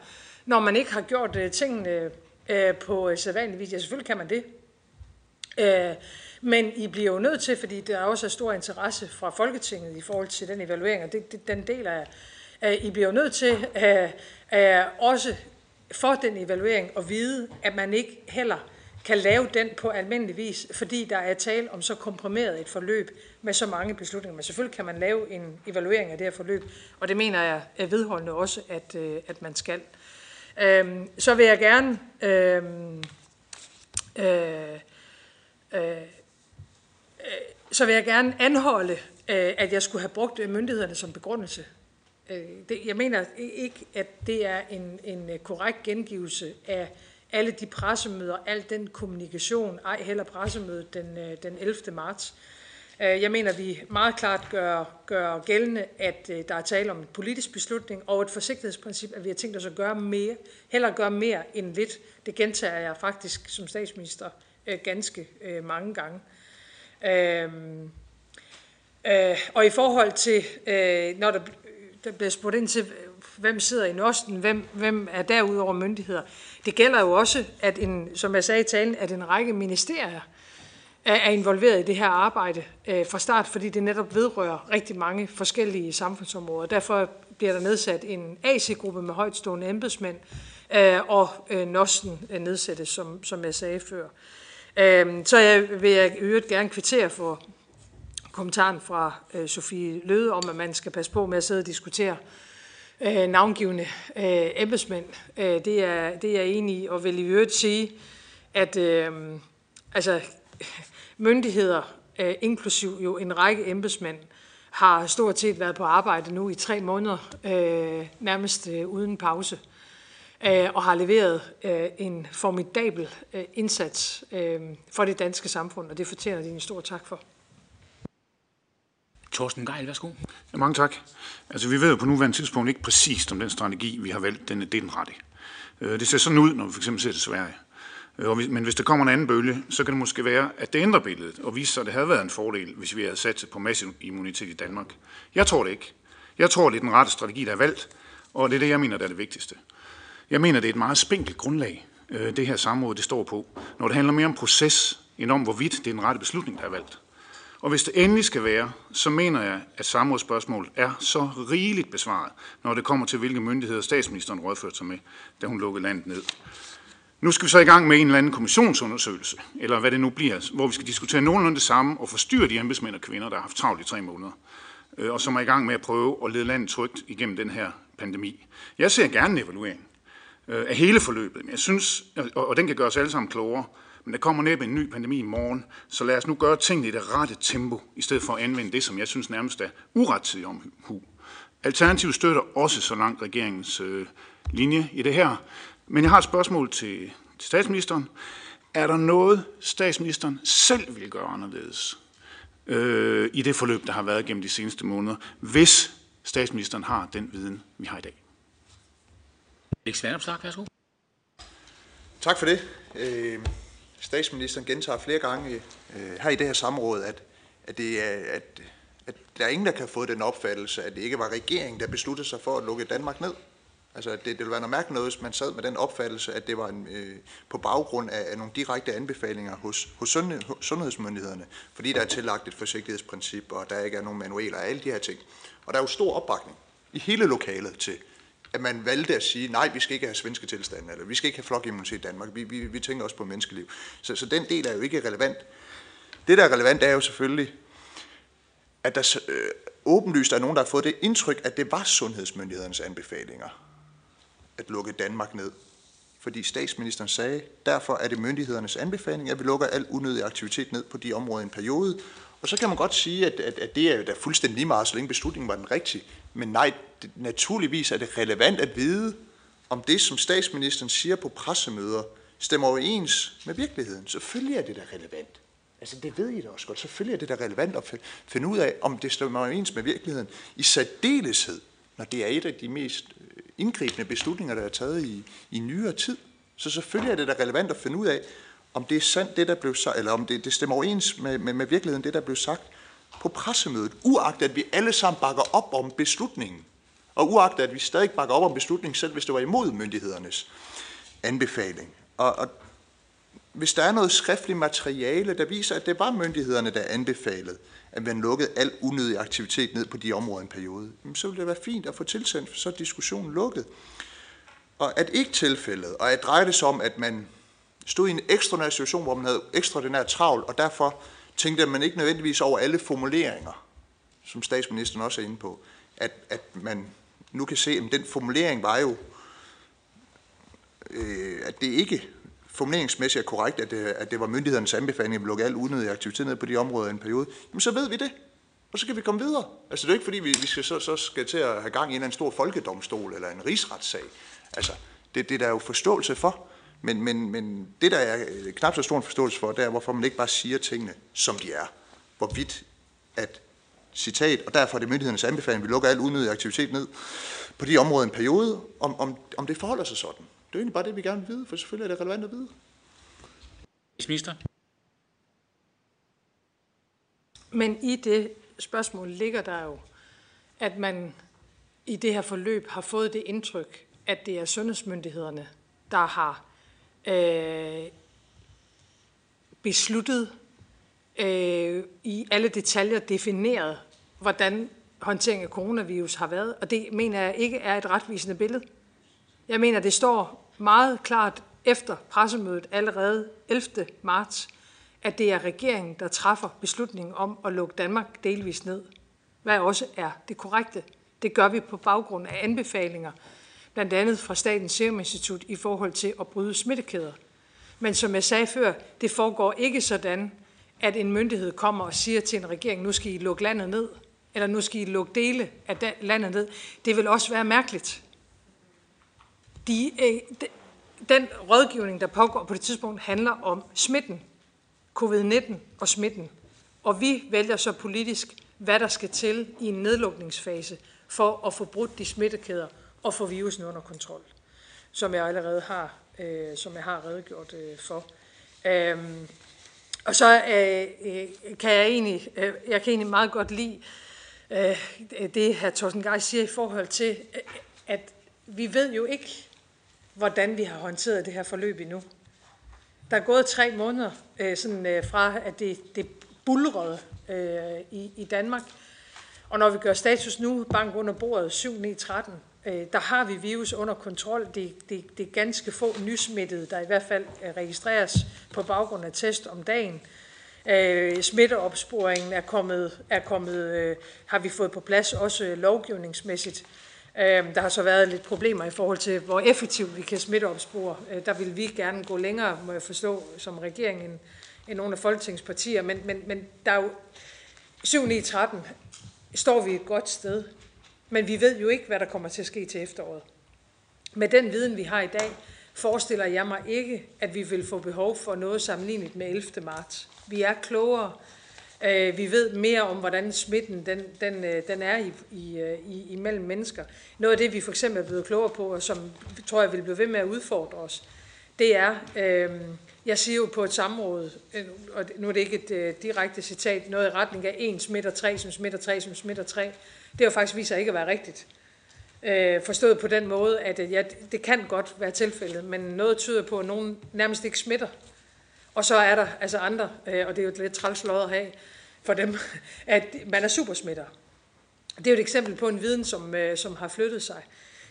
når man ikke har gjort øh, tingene øh, på sædvanlig vis? Ja, selvfølgelig kan man det. Men I bliver jo nødt til, fordi der også er stor interesse fra Folketinget i forhold til den evaluering, og det, det, den del af, at I bliver jo nødt til øh, øh, også for den evaluering at vide, at man ikke heller kan lave den på almindelig vis, fordi der er tale om så komprimeret et forløb med så mange beslutninger. Men selvfølgelig kan man lave en evaluering af det her forløb, og det mener jeg er vedholdende også, at, øh, at man skal. Øhm, så vil jeg gerne uh, øh, øh, så vil jeg gerne anholde, øh, at jeg skulle have brugt øh, myndighederne som begrundelse. Øh, jeg mener ikke, at det er en, en øh, korrekt gengivelse af alle de pressemøder, al den kommunikation, ej heller pressemødet den, øh, den 11. marts. Øh, jeg mener, vi meget klart gør, gør gældende, at øh, der er tale om en politisk beslutning og et forsigtighedsprincip, at vi har tænkt os at gøre mere, heller gøre mere end lidt. Det gentager jeg faktisk som statsminister ganske mange gange. Øh, øh, og i forhold til, øh, når der, der bliver spurgt ind til, hvem sidder i Nosten, hvem, hvem er derudover myndigheder, det gælder jo også, at en, som jeg sagde i talen, at en række ministerier er involveret i det her arbejde øh, fra start, fordi det netop vedrører rigtig mange forskellige samfundsområder. Derfor bliver der nedsat en AC-gruppe med højtstående embedsmænd, øh, og øh, NOSTEN nedsættes, som, som jeg sagde før. Øh, så jeg vil jeg øvrigt gerne kvittere for kommentaren fra øh, Sofie Løde om, at man skal passe på med at sidde og diskutere øh, navngivende øh, embedsmænd. Øh, det, er, det er jeg enig i, og vil i øvrigt sige, at øh, altså, <laughs> myndigheder, øh, inklusiv jo en række embedsmænd, har stort set været på arbejde nu i tre måneder, øh, nærmest øh, uden pause. Øh, og har leveret øh, en formidabel øh, indsats øh, for det danske samfund, og det fortjener de en stor tak for. Torsten Geil, værsgo. Ja, mange tak. Altså, vi ved jo på nuværende tidspunkt ikke præcist, om den strategi, vi har valgt, den, det er den rette. Øh, det ser sådan ud, når vi for eksempel ser til Sverige. Øh, men hvis der kommer en anden bølge, så kan det måske være, at det ændrer billedet, og viser sig, at det havde været en fordel, hvis vi havde sat på massiv immunitet i Danmark. Jeg tror det ikke. Jeg tror, det er den rette strategi, der er valgt, og det er det, jeg mener, der er det vigtigste. Jeg mener, det er et meget spinkelt grundlag, øh, det her samråd det står på, når det handler mere om proces, end om hvorvidt det er den rette beslutning, der er valgt. Og hvis det endelig skal være, så mener jeg, at samrådsspørgsmålet er så rigeligt besvaret, når det kommer til, hvilke myndigheder statsministeren rådførte sig med, da hun lukkede landet ned. Nu skal vi så i gang med en eller anden kommissionsundersøgelse, eller hvad det nu bliver, hvor vi skal diskutere nogenlunde det samme og forstyrre de embedsmænd og kvinder, der har haft travlt i tre måneder, øh, og som er i gang med at prøve at lede landet trygt igennem den her pandemi. Jeg ser gerne en evaluering. Øh, af hele forløbet. men Jeg synes, og den kan gøre os alle sammen klogere, men der kommer næppe en ny pandemi i morgen, så lad os nu gøre tingene i det rette tempo, i stedet for at anvende det, som jeg synes nærmest er urettidig omhu. Alternativ støtter også så langt regeringens øh, linje i det her. Men jeg har et spørgsmål til, til statsministeren. Er der noget, statsministeren selv vil gøre anderledes øh, i det forløb, der har været gennem de seneste måneder, hvis statsministeren har den viden, vi har i dag? Vanopslag, værsgo. Tak for det. Øh, statsministeren gentager flere gange øh, her i det her samråd, at, at, det er, at, at der er ingen, der kan få den opfattelse, at det ikke var regeringen, der besluttede sig for at lukke Danmark ned. Altså, det, det ville være noget mærkeligt noget, hvis man sad med den opfattelse, at det var en, øh, på baggrund af, af nogle direkte anbefalinger hos, hos sundhed, sundhedsmyndighederne, fordi der er tillagt et forsigtighedsprincip, og der ikke er nogen manualer og alle de her ting. Og der er jo stor opbakning i hele lokalet til, at man valgte at sige, nej, vi skal ikke have svenske tilstande, eller vi skal ikke have flokimmunitet i Danmark, vi, vi, vi tænker også på menneskeliv. Så, så den del er jo ikke relevant. Det, der er relevant, er jo selvfølgelig, at der øh, åbenlyst er nogen, der har fået det indtryk, at det var sundhedsmyndighedernes anbefalinger at lukke Danmark ned. Fordi statsministeren sagde, derfor er det myndighedernes anbefaling, at vi lukker al unødig aktivitet ned på de områder i en periode. Og så kan man godt sige, at, at, at det er jo da fuldstændig lige meget, så længe beslutningen var den rigtige. Men nej, det, naturligvis er det relevant at vide, om det, som statsministeren siger på pressemøder, stemmer overens med virkeligheden. Selvfølgelig er det da relevant. Altså det ved I da også godt. Selvfølgelig er det da relevant at finde ud af, om det stemmer overens med virkeligheden. I særdeleshed, når det er et af de mest øh, indgribende beslutninger, der er taget i, i nyere tid. Så selvfølgelig er det da relevant at finde ud af, om det er sandt, det der blev sagt, eller om det, det stemmer overens med, med, med virkeligheden, det der blev sagt på pressemødet, uagtet at vi alle sammen bakker op om beslutningen, og uagtet at vi stadig bakker op om beslutningen, selv hvis det var imod myndighedernes anbefaling. Og, og hvis der er noget skriftligt materiale, der viser, at det var myndighederne, der anbefalede, at man lukkede al unødig aktivitet ned på de områder en periode, så ville det være fint at få tilsendt, så er diskussionen lukket. Og at ikke tilfældet, og at dreje det sig om, at man stod i en ekstraordinær situation, hvor man havde ekstraordinær travl, og derfor tænkte man ikke nødvendigvis over alle formuleringer, som statsministeren også er inde på, at, at man nu kan se, at den formulering var jo, øh, at det ikke formuleringsmæssigt er korrekt, at det, at det var myndighedernes anbefaling at lukke al unødig aktivitet ned på de områder i en periode, jamen så ved vi det. Og så kan vi komme videre. Altså det er ikke fordi, vi, vi skal, så, så skal til at have gang i en, anden stor folkedomstol eller en rigsretssag. Altså det, det er der jo forståelse for. Men, men, men det, der er øh, knap så stor en forståelse for, det er, hvorfor man ikke bare siger tingene, som de er. Hvorvidt at citat, og derfor er det myndighedernes anbefaling, at vi lukker al unødig aktivitet ned på de områder en periode, om, om, om det forholder sig sådan. Det er egentlig bare det, vi gerne vil vide, for selvfølgelig er det relevant at vide. Minister. Men i det spørgsmål ligger der jo, at man i det her forløb har fået det indtryk, at det er sundhedsmyndighederne, der har øh, besluttet øh, i alle detaljer defineret, hvordan håndtering af coronavirus har været. Og det mener jeg ikke er et retvisende billede. Jeg mener, det står meget klart efter pressemødet allerede 11. marts, at det er regeringen, der træffer beslutningen om at lukke Danmark delvis ned. Hvad også er det korrekte. Det gør vi på baggrund af anbefalinger, blandt andet fra Statens Serum Institut i forhold til at bryde smittekæder. Men som jeg sagde før, det foregår ikke sådan, at en myndighed kommer og siger til en regering, nu skal I lukke landet ned, eller nu skal I lukke dele af landet ned. Det vil også være mærkeligt. De, øh, de, den rådgivning, der pågår på det tidspunkt, handler om smitten, covid-19 og smitten. Og vi vælger så politisk, hvad der skal til i en nedlukningsfase for at få brudt de smittekæder og få virusen under kontrol, som jeg allerede har, øh, som jeg har redegjort øh, for. Øhm, og så øh, øh kan jeg egentlig, øh, jeg kan egentlig meget godt lide øh, Øh, det, her Thorsten Geis siger i forhold til, øh, at vi ved jo ikke, hvordan vi har håndteret det her forløb endnu. Der er gået tre måneder øh, sådan, øh, fra, at det, det bulrede øh, i, i Danmark. Og når vi gør status nu, bank under bordet 7-9-13, øh, der har vi virus under kontrol. Det, det, det er ganske få nysmittede, der i hvert fald øh, registreres på baggrund af test om dagen. Øh, Øh, smitteopsporingen er kommet, er kommet øh, har vi fået på plads også lovgivningsmæssigt. Øh, der har så været lidt problemer i forhold til, hvor effektivt vi kan smitteopspore. Øh, der vil vi gerne gå længere, må jeg forstå, som regering, end, end nogle af folketingspartier. Men, men, men der er jo 7, 9, 13 står vi et godt sted. Men vi ved jo ikke, hvad der kommer til at ske til efteråret. Med den viden, vi har i dag, forestiller jeg mig ikke, at vi vil få behov for noget sammenlignet med 11. marts. Vi er klogere. Øh, vi ved mere om, hvordan smitten den, den, øh, den er i, i, øh, i, imellem mennesker. Noget af det, vi for eksempel er blevet klogere på, og som tror jeg vil blive ved med at udfordre os, det er, øh, jeg siger jo på et samråd, og nu er det ikke et øh, direkte citat, noget i retning af en smitter tre, som smitter tre, som smitter tre. Det har faktisk vist sig ikke at være rigtigt. Øh, forstået på den måde, at øh, ja, det kan godt være tilfældet, men noget tyder på, at nogen nærmest ikke smitter. Og så er der altså andre, øh, og det er jo et lidt træls at have for dem, <laughs> at man er supersmitter. Det er jo et eksempel på en viden, som, øh, som har flyttet sig.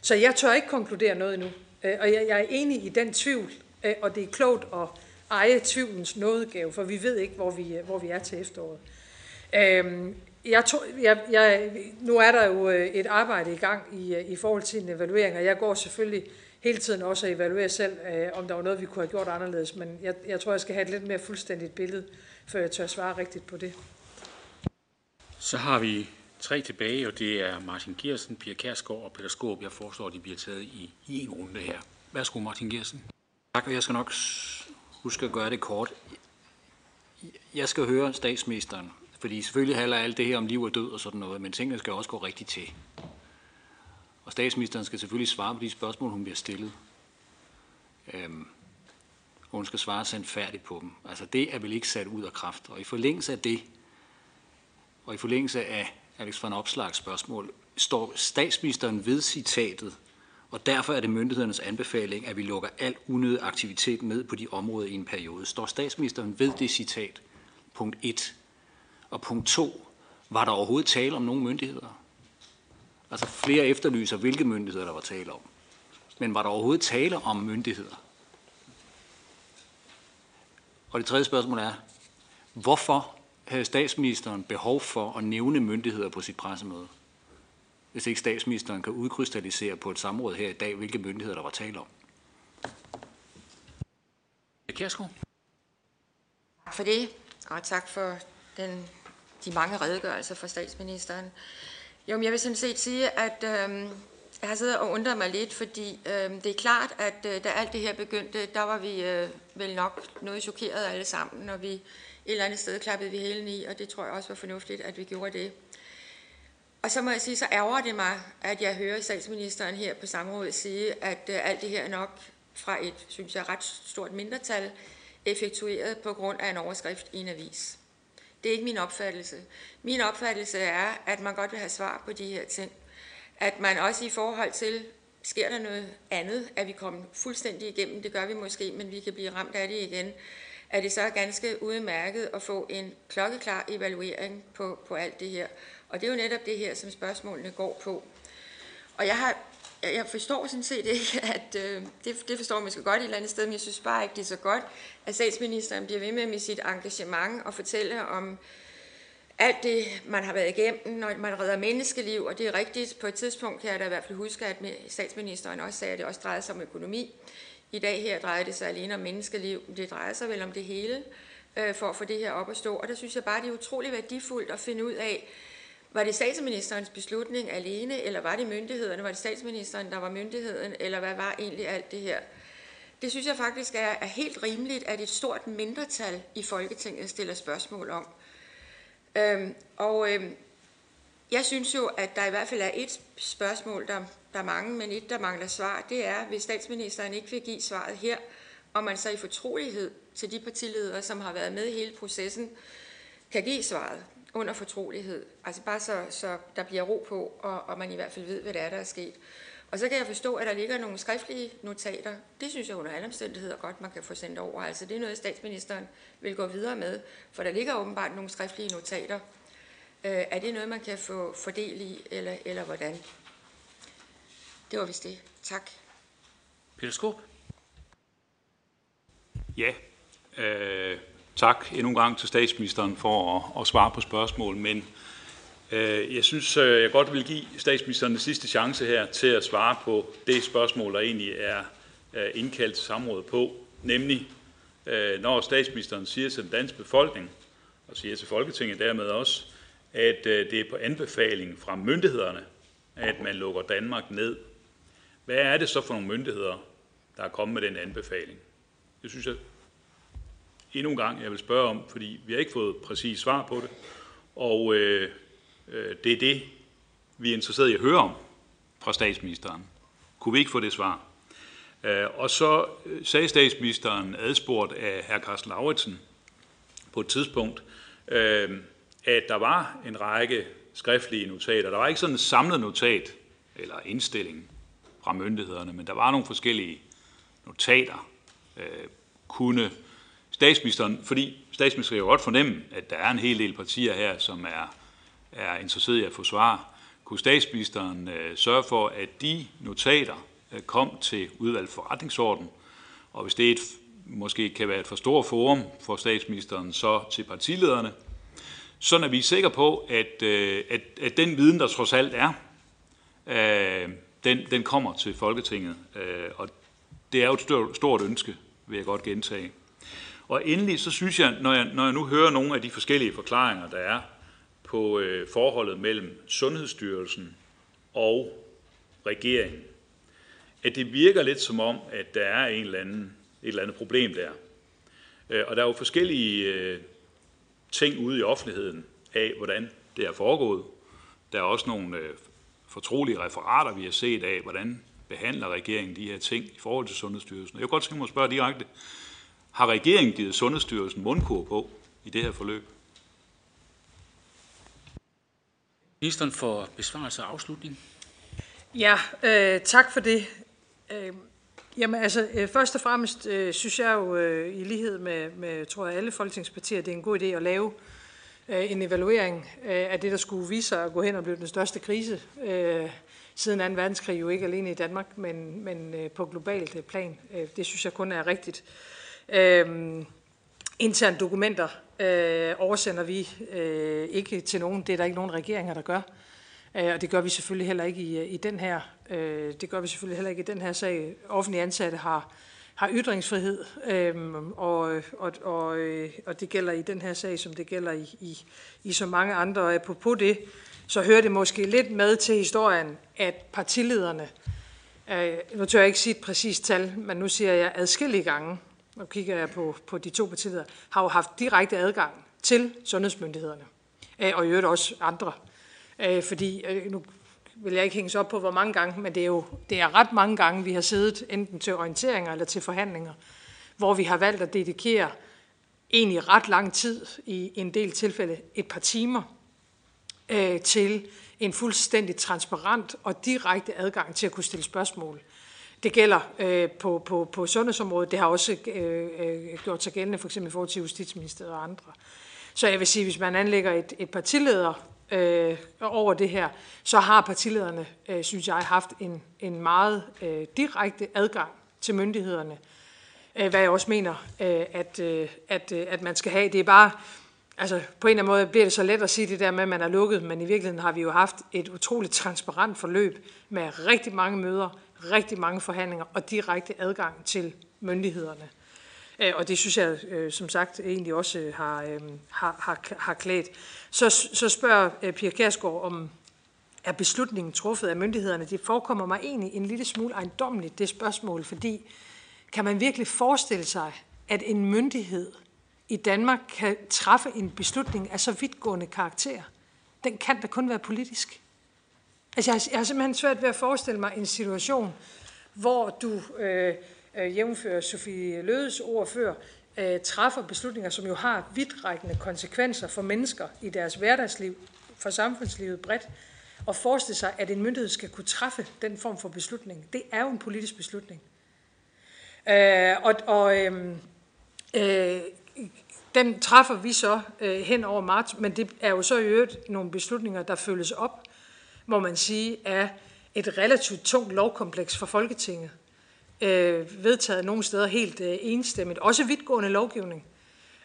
Så jeg tør ikke konkludere noget endnu. Øh, og jeg, jeg er enig i den tvivl, øh, og det er klogt at eje tvivlens nådegave, for vi ved ikke, hvor vi, øh, hvor vi er til efteråret. Øh, jeg tror, jeg, jeg, nu er der jo øh, et arbejde i gang i, øh, i forhold til en evaluering, og jeg går selvfølgelig hele tiden også at evaluere selv, øh, om der var noget, vi kunne have gjort anderledes, men jeg, jeg tror, jeg skal have et lidt mere fuldstændigt billede, før jeg tør svare rigtigt på det. Så har vi tre tilbage, og det er Martin Gersen, Pia Kærsgaard og Peter Skåb. Jeg foreslår, at de bliver taget i, i en runde her. Værsgo, Martin Gersen. Tak, og jeg skal nok huske at gøre det kort. Jeg skal høre statsministeren, fordi selvfølgelig handler alt det her om liv og død og sådan noget, men tingene skal også gå rigtigt til. Og statsministeren skal selvfølgelig svare på de spørgsmål, hun bliver stillet. Øhm, og hun skal svare sandfærdigt på dem. Altså det er vel ikke sat ud af kraft. Og i forlængelse af det, og i forlængelse af Alex von Opslags spørgsmål, står statsministeren ved citatet, og derfor er det myndighedernes anbefaling, at vi lukker al unødig aktivitet ned på de områder i en periode. Står statsministeren ved det citat? Punkt 1. Og punkt 2. Var der overhovedet tale om nogle myndigheder? Altså flere efterlyser, hvilke myndigheder der var tale om. Men var der overhovedet tale om myndigheder? Og det tredje spørgsmål er, hvorfor havde statsministeren behov for at nævne myndigheder på sit pressemøde? Hvis ikke statsministeren kan udkrystallisere på et samråd her i dag, hvilke myndigheder der var tale om. Kjærsgaard. Tak for det, og tak for den, de mange redegørelser fra statsministeren. Jo, men jeg vil sådan set sige, at øh, jeg har siddet og undret mig lidt, fordi øh, det er klart, at øh, da alt det her begyndte, der var vi øh, vel nok noget chokeret alle sammen, når vi et eller andet sted klappede vi hælen i, og det tror jeg også var fornuftigt, at vi gjorde det. Og så må jeg sige, så ærger det mig, at jeg hører statsministeren her på samrådet sige, at øh, alt det her nok fra et, synes jeg, ret stort mindretal effektueret på grund af en overskrift i en avis. Det er ikke min opfattelse. Min opfattelse er, at man godt vil have svar på de her ting. At man også i forhold til, sker der noget andet, at vi kommer fuldstændig igennem, det gør vi måske, men vi kan blive ramt af det igen, er det så ganske udmærket at få en klokkeklar evaluering på, på alt det her. Og det er jo netop det her, som spørgsmålene går på. Og jeg har jeg forstår sådan set ikke, <laughs> at øh, det, det forstår man måske godt et eller andet sted, men jeg synes bare ikke, det er så godt, at statsministeren bliver ved med med sit engagement og fortælle om alt det, man har været igennem, når man redder menneskeliv, og det er rigtigt. På et tidspunkt kan jeg da i hvert fald huske, at statsministeren også sagde, at det også drejede sig om økonomi. I dag her drejer det sig alene om menneskeliv. Det drejer sig vel om det hele øh, for at få det her op at stå. Og der synes jeg bare, det er utrolig værdifuldt at finde ud af, var det statsministerens beslutning alene, eller var det myndighederne? Var det statsministeren, der var myndigheden, eller hvad var egentlig alt det her? Det synes jeg faktisk er, er helt rimeligt, at et stort mindretal i Folketinget stiller spørgsmål om. Øhm, og øhm, jeg synes jo, at der i hvert fald er et spørgsmål, der, der er mange, men et, der mangler svar. Det er, hvis statsministeren ikke vil give svaret her, og man så i fortrolighed til de partiledere, som har været med i hele processen, kan give svaret under fortrolighed. Altså bare så, så der bliver ro på, og, og man i hvert fald ved, hvad det er, der er sket. Og så kan jeg forstå, at der ligger nogle skriftlige notater. Det synes jeg under alle omstændigheder godt, man kan få sendt over. Altså det er noget, statsministeren vil gå videre med, for der ligger åbenbart nogle skriftlige notater. Øh, er det noget, man kan få fordel i, eller, eller hvordan? Det var vist det. Tak. Peter Skåb. Ja, øh, tak endnu en gang til statsministeren for at, at svare på spørgsmål, men Øh, jeg synes, øh, jeg godt vil give statsministeren den sidste chance her til at svare på det spørgsmål, der egentlig er indkaldt til samrådet på, nemlig øh, når statsministeren siger til den danske befolkning, og siger til Folketinget dermed også, at øh, det er på anbefaling fra myndighederne, at man lukker Danmark ned. Hvad er det så for nogle myndigheder, der er kommet med den anbefaling? Det synes jeg endnu en gang, jeg vil spørge om, fordi vi har ikke fået præcis svar på det. Og øh, øh, det er det, vi er interesseret i at høre om fra statsministeren. Kunne vi ikke få det svar? Øh, og så øh, sagde statsministeren, adspurgt af hr. Carsten Lauritsen, på et tidspunkt, øh, at der var en række skriftlige notater. Der var ikke sådan en samlet notat eller indstilling fra myndighederne, men der var nogle forskellige notater. Øh, kunne statsministeren, fordi statsministeren kan godt fornemme, at der er en hel del partier her, som er, er interesseret i at få svar. Kunne statsministeren øh, sørge for, at de notater øh, kom til udvalgt forretningsorden, og hvis det er et, måske kan være et for stort forum for statsministeren, så til partilederne, så er vi sikre på, at, øh, at, at den viden, der trods alt er, øh, den, den kommer til Folketinget. Øh, og det er jo et stort, stort ønske, vil jeg godt gentage. Og endelig så synes jeg, når jeg, når jeg nu hører nogle af de forskellige forklaringer, der er på øh, forholdet mellem Sundhedsstyrelsen og regeringen, at det virker lidt som om, at der er en eller anden, et eller andet problem der. Øh, og der er jo forskellige øh, ting ude i offentligheden af, hvordan det er foregået. Der er også nogle øh, fortrolige referater, vi har set af, hvordan behandler regeringen de her ting i forhold til Sundhedsstyrelsen. Jeg kunne godt tænke mig at spørge direkte, har regeringen givet Sundhedsstyrelsen mundkur på i det her forløb? Ministeren for besvarelse og afslutning. Ja, øh, tak for det. Øh, jamen altså, øh, først og fremmest øh, synes jeg jo øh, i lighed med, med, tror jeg, alle folketingspartier, det er en god idé at lave øh, en evaluering øh, af det, der skulle vise sig at gå hen og blive den største krise øh, siden 2. verdenskrig, jo ikke alene i Danmark, men, men øh, på globalt øh, plan. Øh, det synes jeg kun er rigtigt. Øh, Øhm, interne dokumenter øh, oversender vi øh, ikke til nogen. Det er der ikke nogen regeringer, der gør. Øh, og det gør vi selvfølgelig heller ikke i, øh, i den her. Øh, det gør vi selvfølgelig heller ikke i den her sag. Offentlige ansatte har, har ytringsfrihed, øh, og, og, og, øh, og det gælder i den her sag, som det gælder i, i, i så mange andre. Og på det, så hører det måske lidt med til historien, at partilederne, øh, nu tør jeg ikke sige et præcist tal, men nu siger jeg adskillige gange, nu kigger jeg på, på de to partiledere, har jo haft direkte adgang til sundhedsmyndighederne, øh, og i øvrigt også andre. Øh, fordi, øh, nu vil jeg ikke hænge op på, hvor mange gange, men det er jo det er ret mange gange, vi har siddet enten til orienteringer eller til forhandlinger, hvor vi har valgt at dedikere egentlig ret lang tid, i en del tilfælde et par timer, øh, til en fuldstændig transparent og direkte adgang til at kunne stille spørgsmål. Det gælder øh, på, på, på sundhedsområdet. Det har også øh, øh, gjort sig gældende for eksempel i forhold til Justitsministeriet og andre. Så jeg vil sige, hvis man anlægger et, et partileder øh, over det her, så har partilederne, øh, synes jeg, haft en, en meget øh, direkte adgang til myndighederne, øh, hvad jeg også mener, øh, at, øh, at, øh, at man skal have. Det er bare, altså på en eller anden måde bliver det så let at sige det der med, at man er lukket, men i virkeligheden har vi jo haft et utroligt transparent forløb med rigtig mange møder, rigtig mange forhandlinger og direkte adgang til myndighederne. Øh, og det synes jeg, øh, som sagt, egentlig også har, øh, har, har, har klædt. Så, så spørger Pia Kærsgaard om, er beslutningen truffet af myndighederne? Det forekommer mig egentlig en lille smule ejendomligt, det spørgsmål, fordi kan man virkelig forestille sig, at en myndighed i Danmark kan træffe en beslutning af så vidtgående karakter? Den kan da kun være politisk. Altså, jeg, har, jeg har simpelthen svært ved at forestille mig en situation, hvor du, øh, øh, jævnfører Sofie Lødes ord før, øh, træffer beslutninger, som jo har vidtrækkende konsekvenser for mennesker i deres hverdagsliv, for samfundslivet bredt, og forestille sig, at en myndighed skal kunne træffe den form for beslutning. Det er jo en politisk beslutning. Øh, og og øhm, øh, øh, den træffer vi så øh, hen over marts, men det er jo så i øvrigt nogle beslutninger, der følges op må man sige, af et relativt tungt lovkompleks for Folketinget. Øh, vedtaget nogle steder helt øh, enstemmigt. Også vidtgående lovgivning.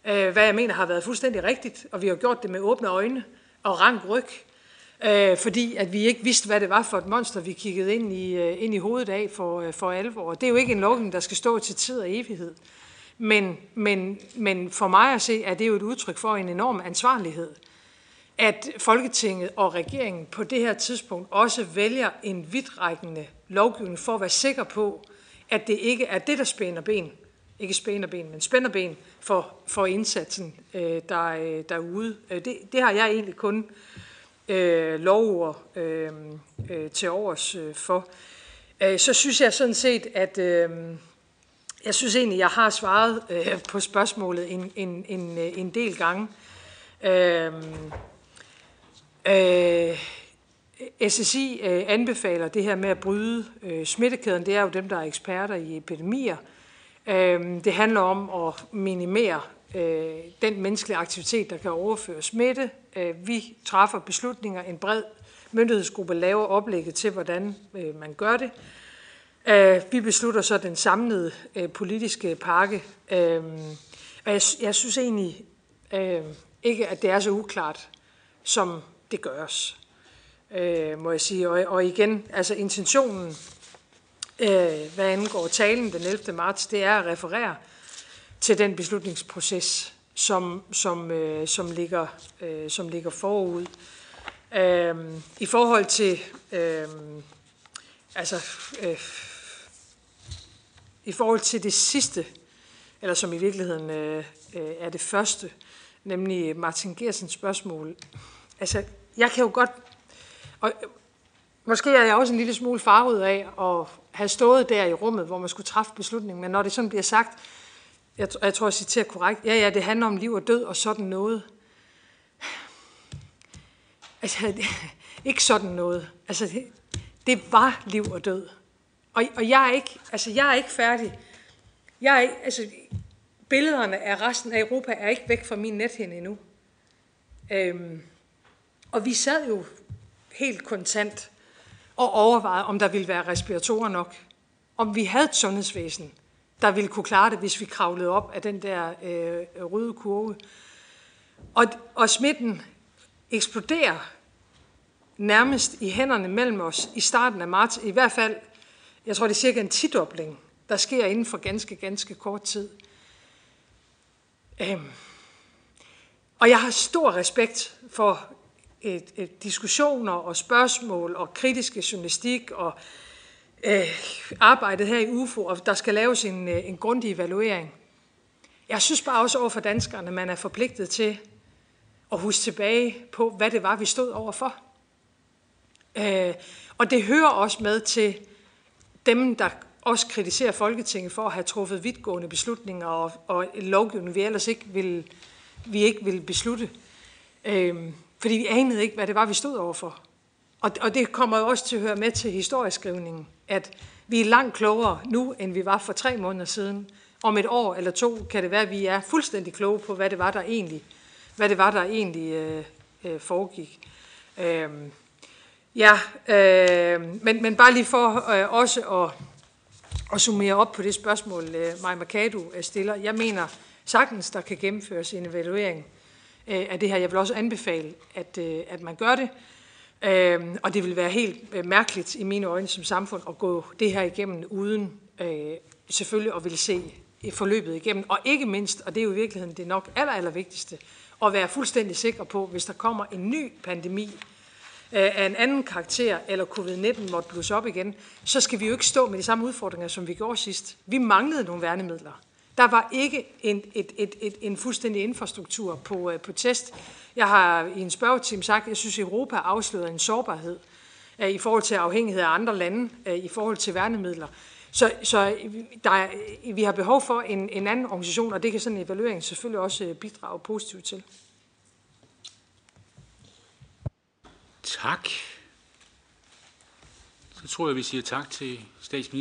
Øh, hvad jeg mener har været fuldstændig rigtigt, og vi har gjort det med åbne øjne og rank ryg. øh, fordi at vi ikke vidste, hvad det var for et monster, vi kiggede ind i, øh, ind i hovedet af for, øh, for alvor. Det er jo ikke en lovgivning, der skal stå til tid og evighed. Men, men, men for mig at se, er det jo et udtryk for en enorm ansvarlighed, at Folketinget og regeringen på det her tidspunkt også vælger en vidtrækkende lovgivning for at være sikker på, at det ikke er det, der spænder ben, ikke spænder ben, men spænder ben for, for indsatsen øh, der, øh, derude. Øh, det, det har jeg egentlig kun øh, lovord øh, øh, til overs øh, for. Øh, så synes jeg sådan set, at øh, jeg synes egentlig, jeg har svaret øh, på spørgsmålet en, en, en, øh, en del gange. Øhm, øh, øh, SSI øh, anbefaler det her med at bryde øh, smittekæden. Det er jo dem, der er eksperter i epidemier. Øh, det handler om at minimere øh, den menneskelige aktivitet, der kan overføre smitte. Øh, vi træffer beslutninger. En bred myndighedsgruppe laver oplægget til, hvordan øh, man gør det. Øh, Øh, vi beslutter så den samlede øh, politiske pakke. Øh, og jeg, jeg synes egentlig ikke, at det er så uklart, som det gøres må jeg sige. Og, igen, altså intentionen, hvad angår talen den 11. marts, det er at referere til den beslutningsproces, som, som, øh, som, ligger, øh, som ligger forud. Øh, I forhold til, øh, altså, øh, i forhold til det sidste, eller som i virkeligheden øh, øh er det første, nemlig Martin Gersens spørgsmål. Altså, jeg kan jo godt og måske er jeg også en lille smule farvet af at have stået der i rummet, hvor man skulle træffe beslutningen, men når det sådan bliver sagt, jeg, jeg tror, jeg citerer korrekt, ja, ja, det handler om liv og død og sådan noget. Altså, <laughs> ikke sådan noget. Altså, det, det var liv og død. Og, og jeg er ikke, altså, jeg er ikke færdig. Jeg er ikke, altså, billederne af resten af Europa er ikke væk fra min nethinde endnu. Øhm, og vi sad jo helt kontant og overvejede, om der ville være respiratorer nok. Om vi havde et sundhedsvæsen, der ville kunne klare det, hvis vi kravlede op af den der øh, røde kurve. Og, og smitten eksploderer nærmest i hænderne mellem os i starten af marts. I hvert fald, jeg tror det er cirka en tidobling, der sker inden for ganske, ganske kort tid. Øhm. Og jeg har stor respekt for et, et diskussioner og spørgsmål og kritiske journalistik og øh, arbejdet her i UFO, og der skal laves en, øh, en grundig evaluering. Jeg synes bare også over for danskerne, man er forpligtet til at huske tilbage på, hvad det var, vi stod overfor. Øh, og det hører også med til dem, der også kritiserer Folketinget for at have truffet vidtgående beslutninger og, og lovgivning, vi ellers ikke vil, vi ikke vil beslutte. Øhm, fordi vi anede ikke, hvad det var, vi stod overfor. Og, og det kommer jo også til at høre med til historieskrivningen, at vi er langt klogere nu, end vi var for tre måneder siden. Om et år eller to kan det være, at vi er fuldstændig kloge på, hvad det var, der egentlig, hvad det var, der egentlig øh, øh, foregik. Øhm, ja, øh, men, men bare lige for øh, også at, at summere op på det spørgsmål, øh, Maja Mercado øh, stiller. Jeg mener sagtens, der kan gennemføres en evaluering øh, af det her. Jeg vil også anbefale, at, øh, at man gør det. Øh, og det vil være helt øh, mærkeligt i mine øjne som samfund at gå det her igennem uden øh, selvfølgelig at ville se forløbet igennem. Og ikke mindst, og det er jo i virkeligheden det nok aller, aller vigtigste, at være fuldstændig sikker på, hvis der kommer en ny pandemi Øh, af en anden karakter, eller covid-19 måtte blusse op igen, så skal vi jo ikke stå med de samme udfordringer, som vi gjorde sidst. Vi manglede nogle værnemidler. Der var ikke en, et, et, et, en fuldstændig infrastruktur på, uh, på test. Jeg har i en spørgetime sagt, at jeg synes, at Europa afslører en sårbarhed uh, i forhold til afhængighed af andre lande, uh, i forhold til værnemidler. Så, så der er, vi har behov for en, en anden organisation, og det kan sådan en evaluering selvfølgelig også bidrage positivt til. Tak. Så tror jeg, vi siger tak til statsministeren.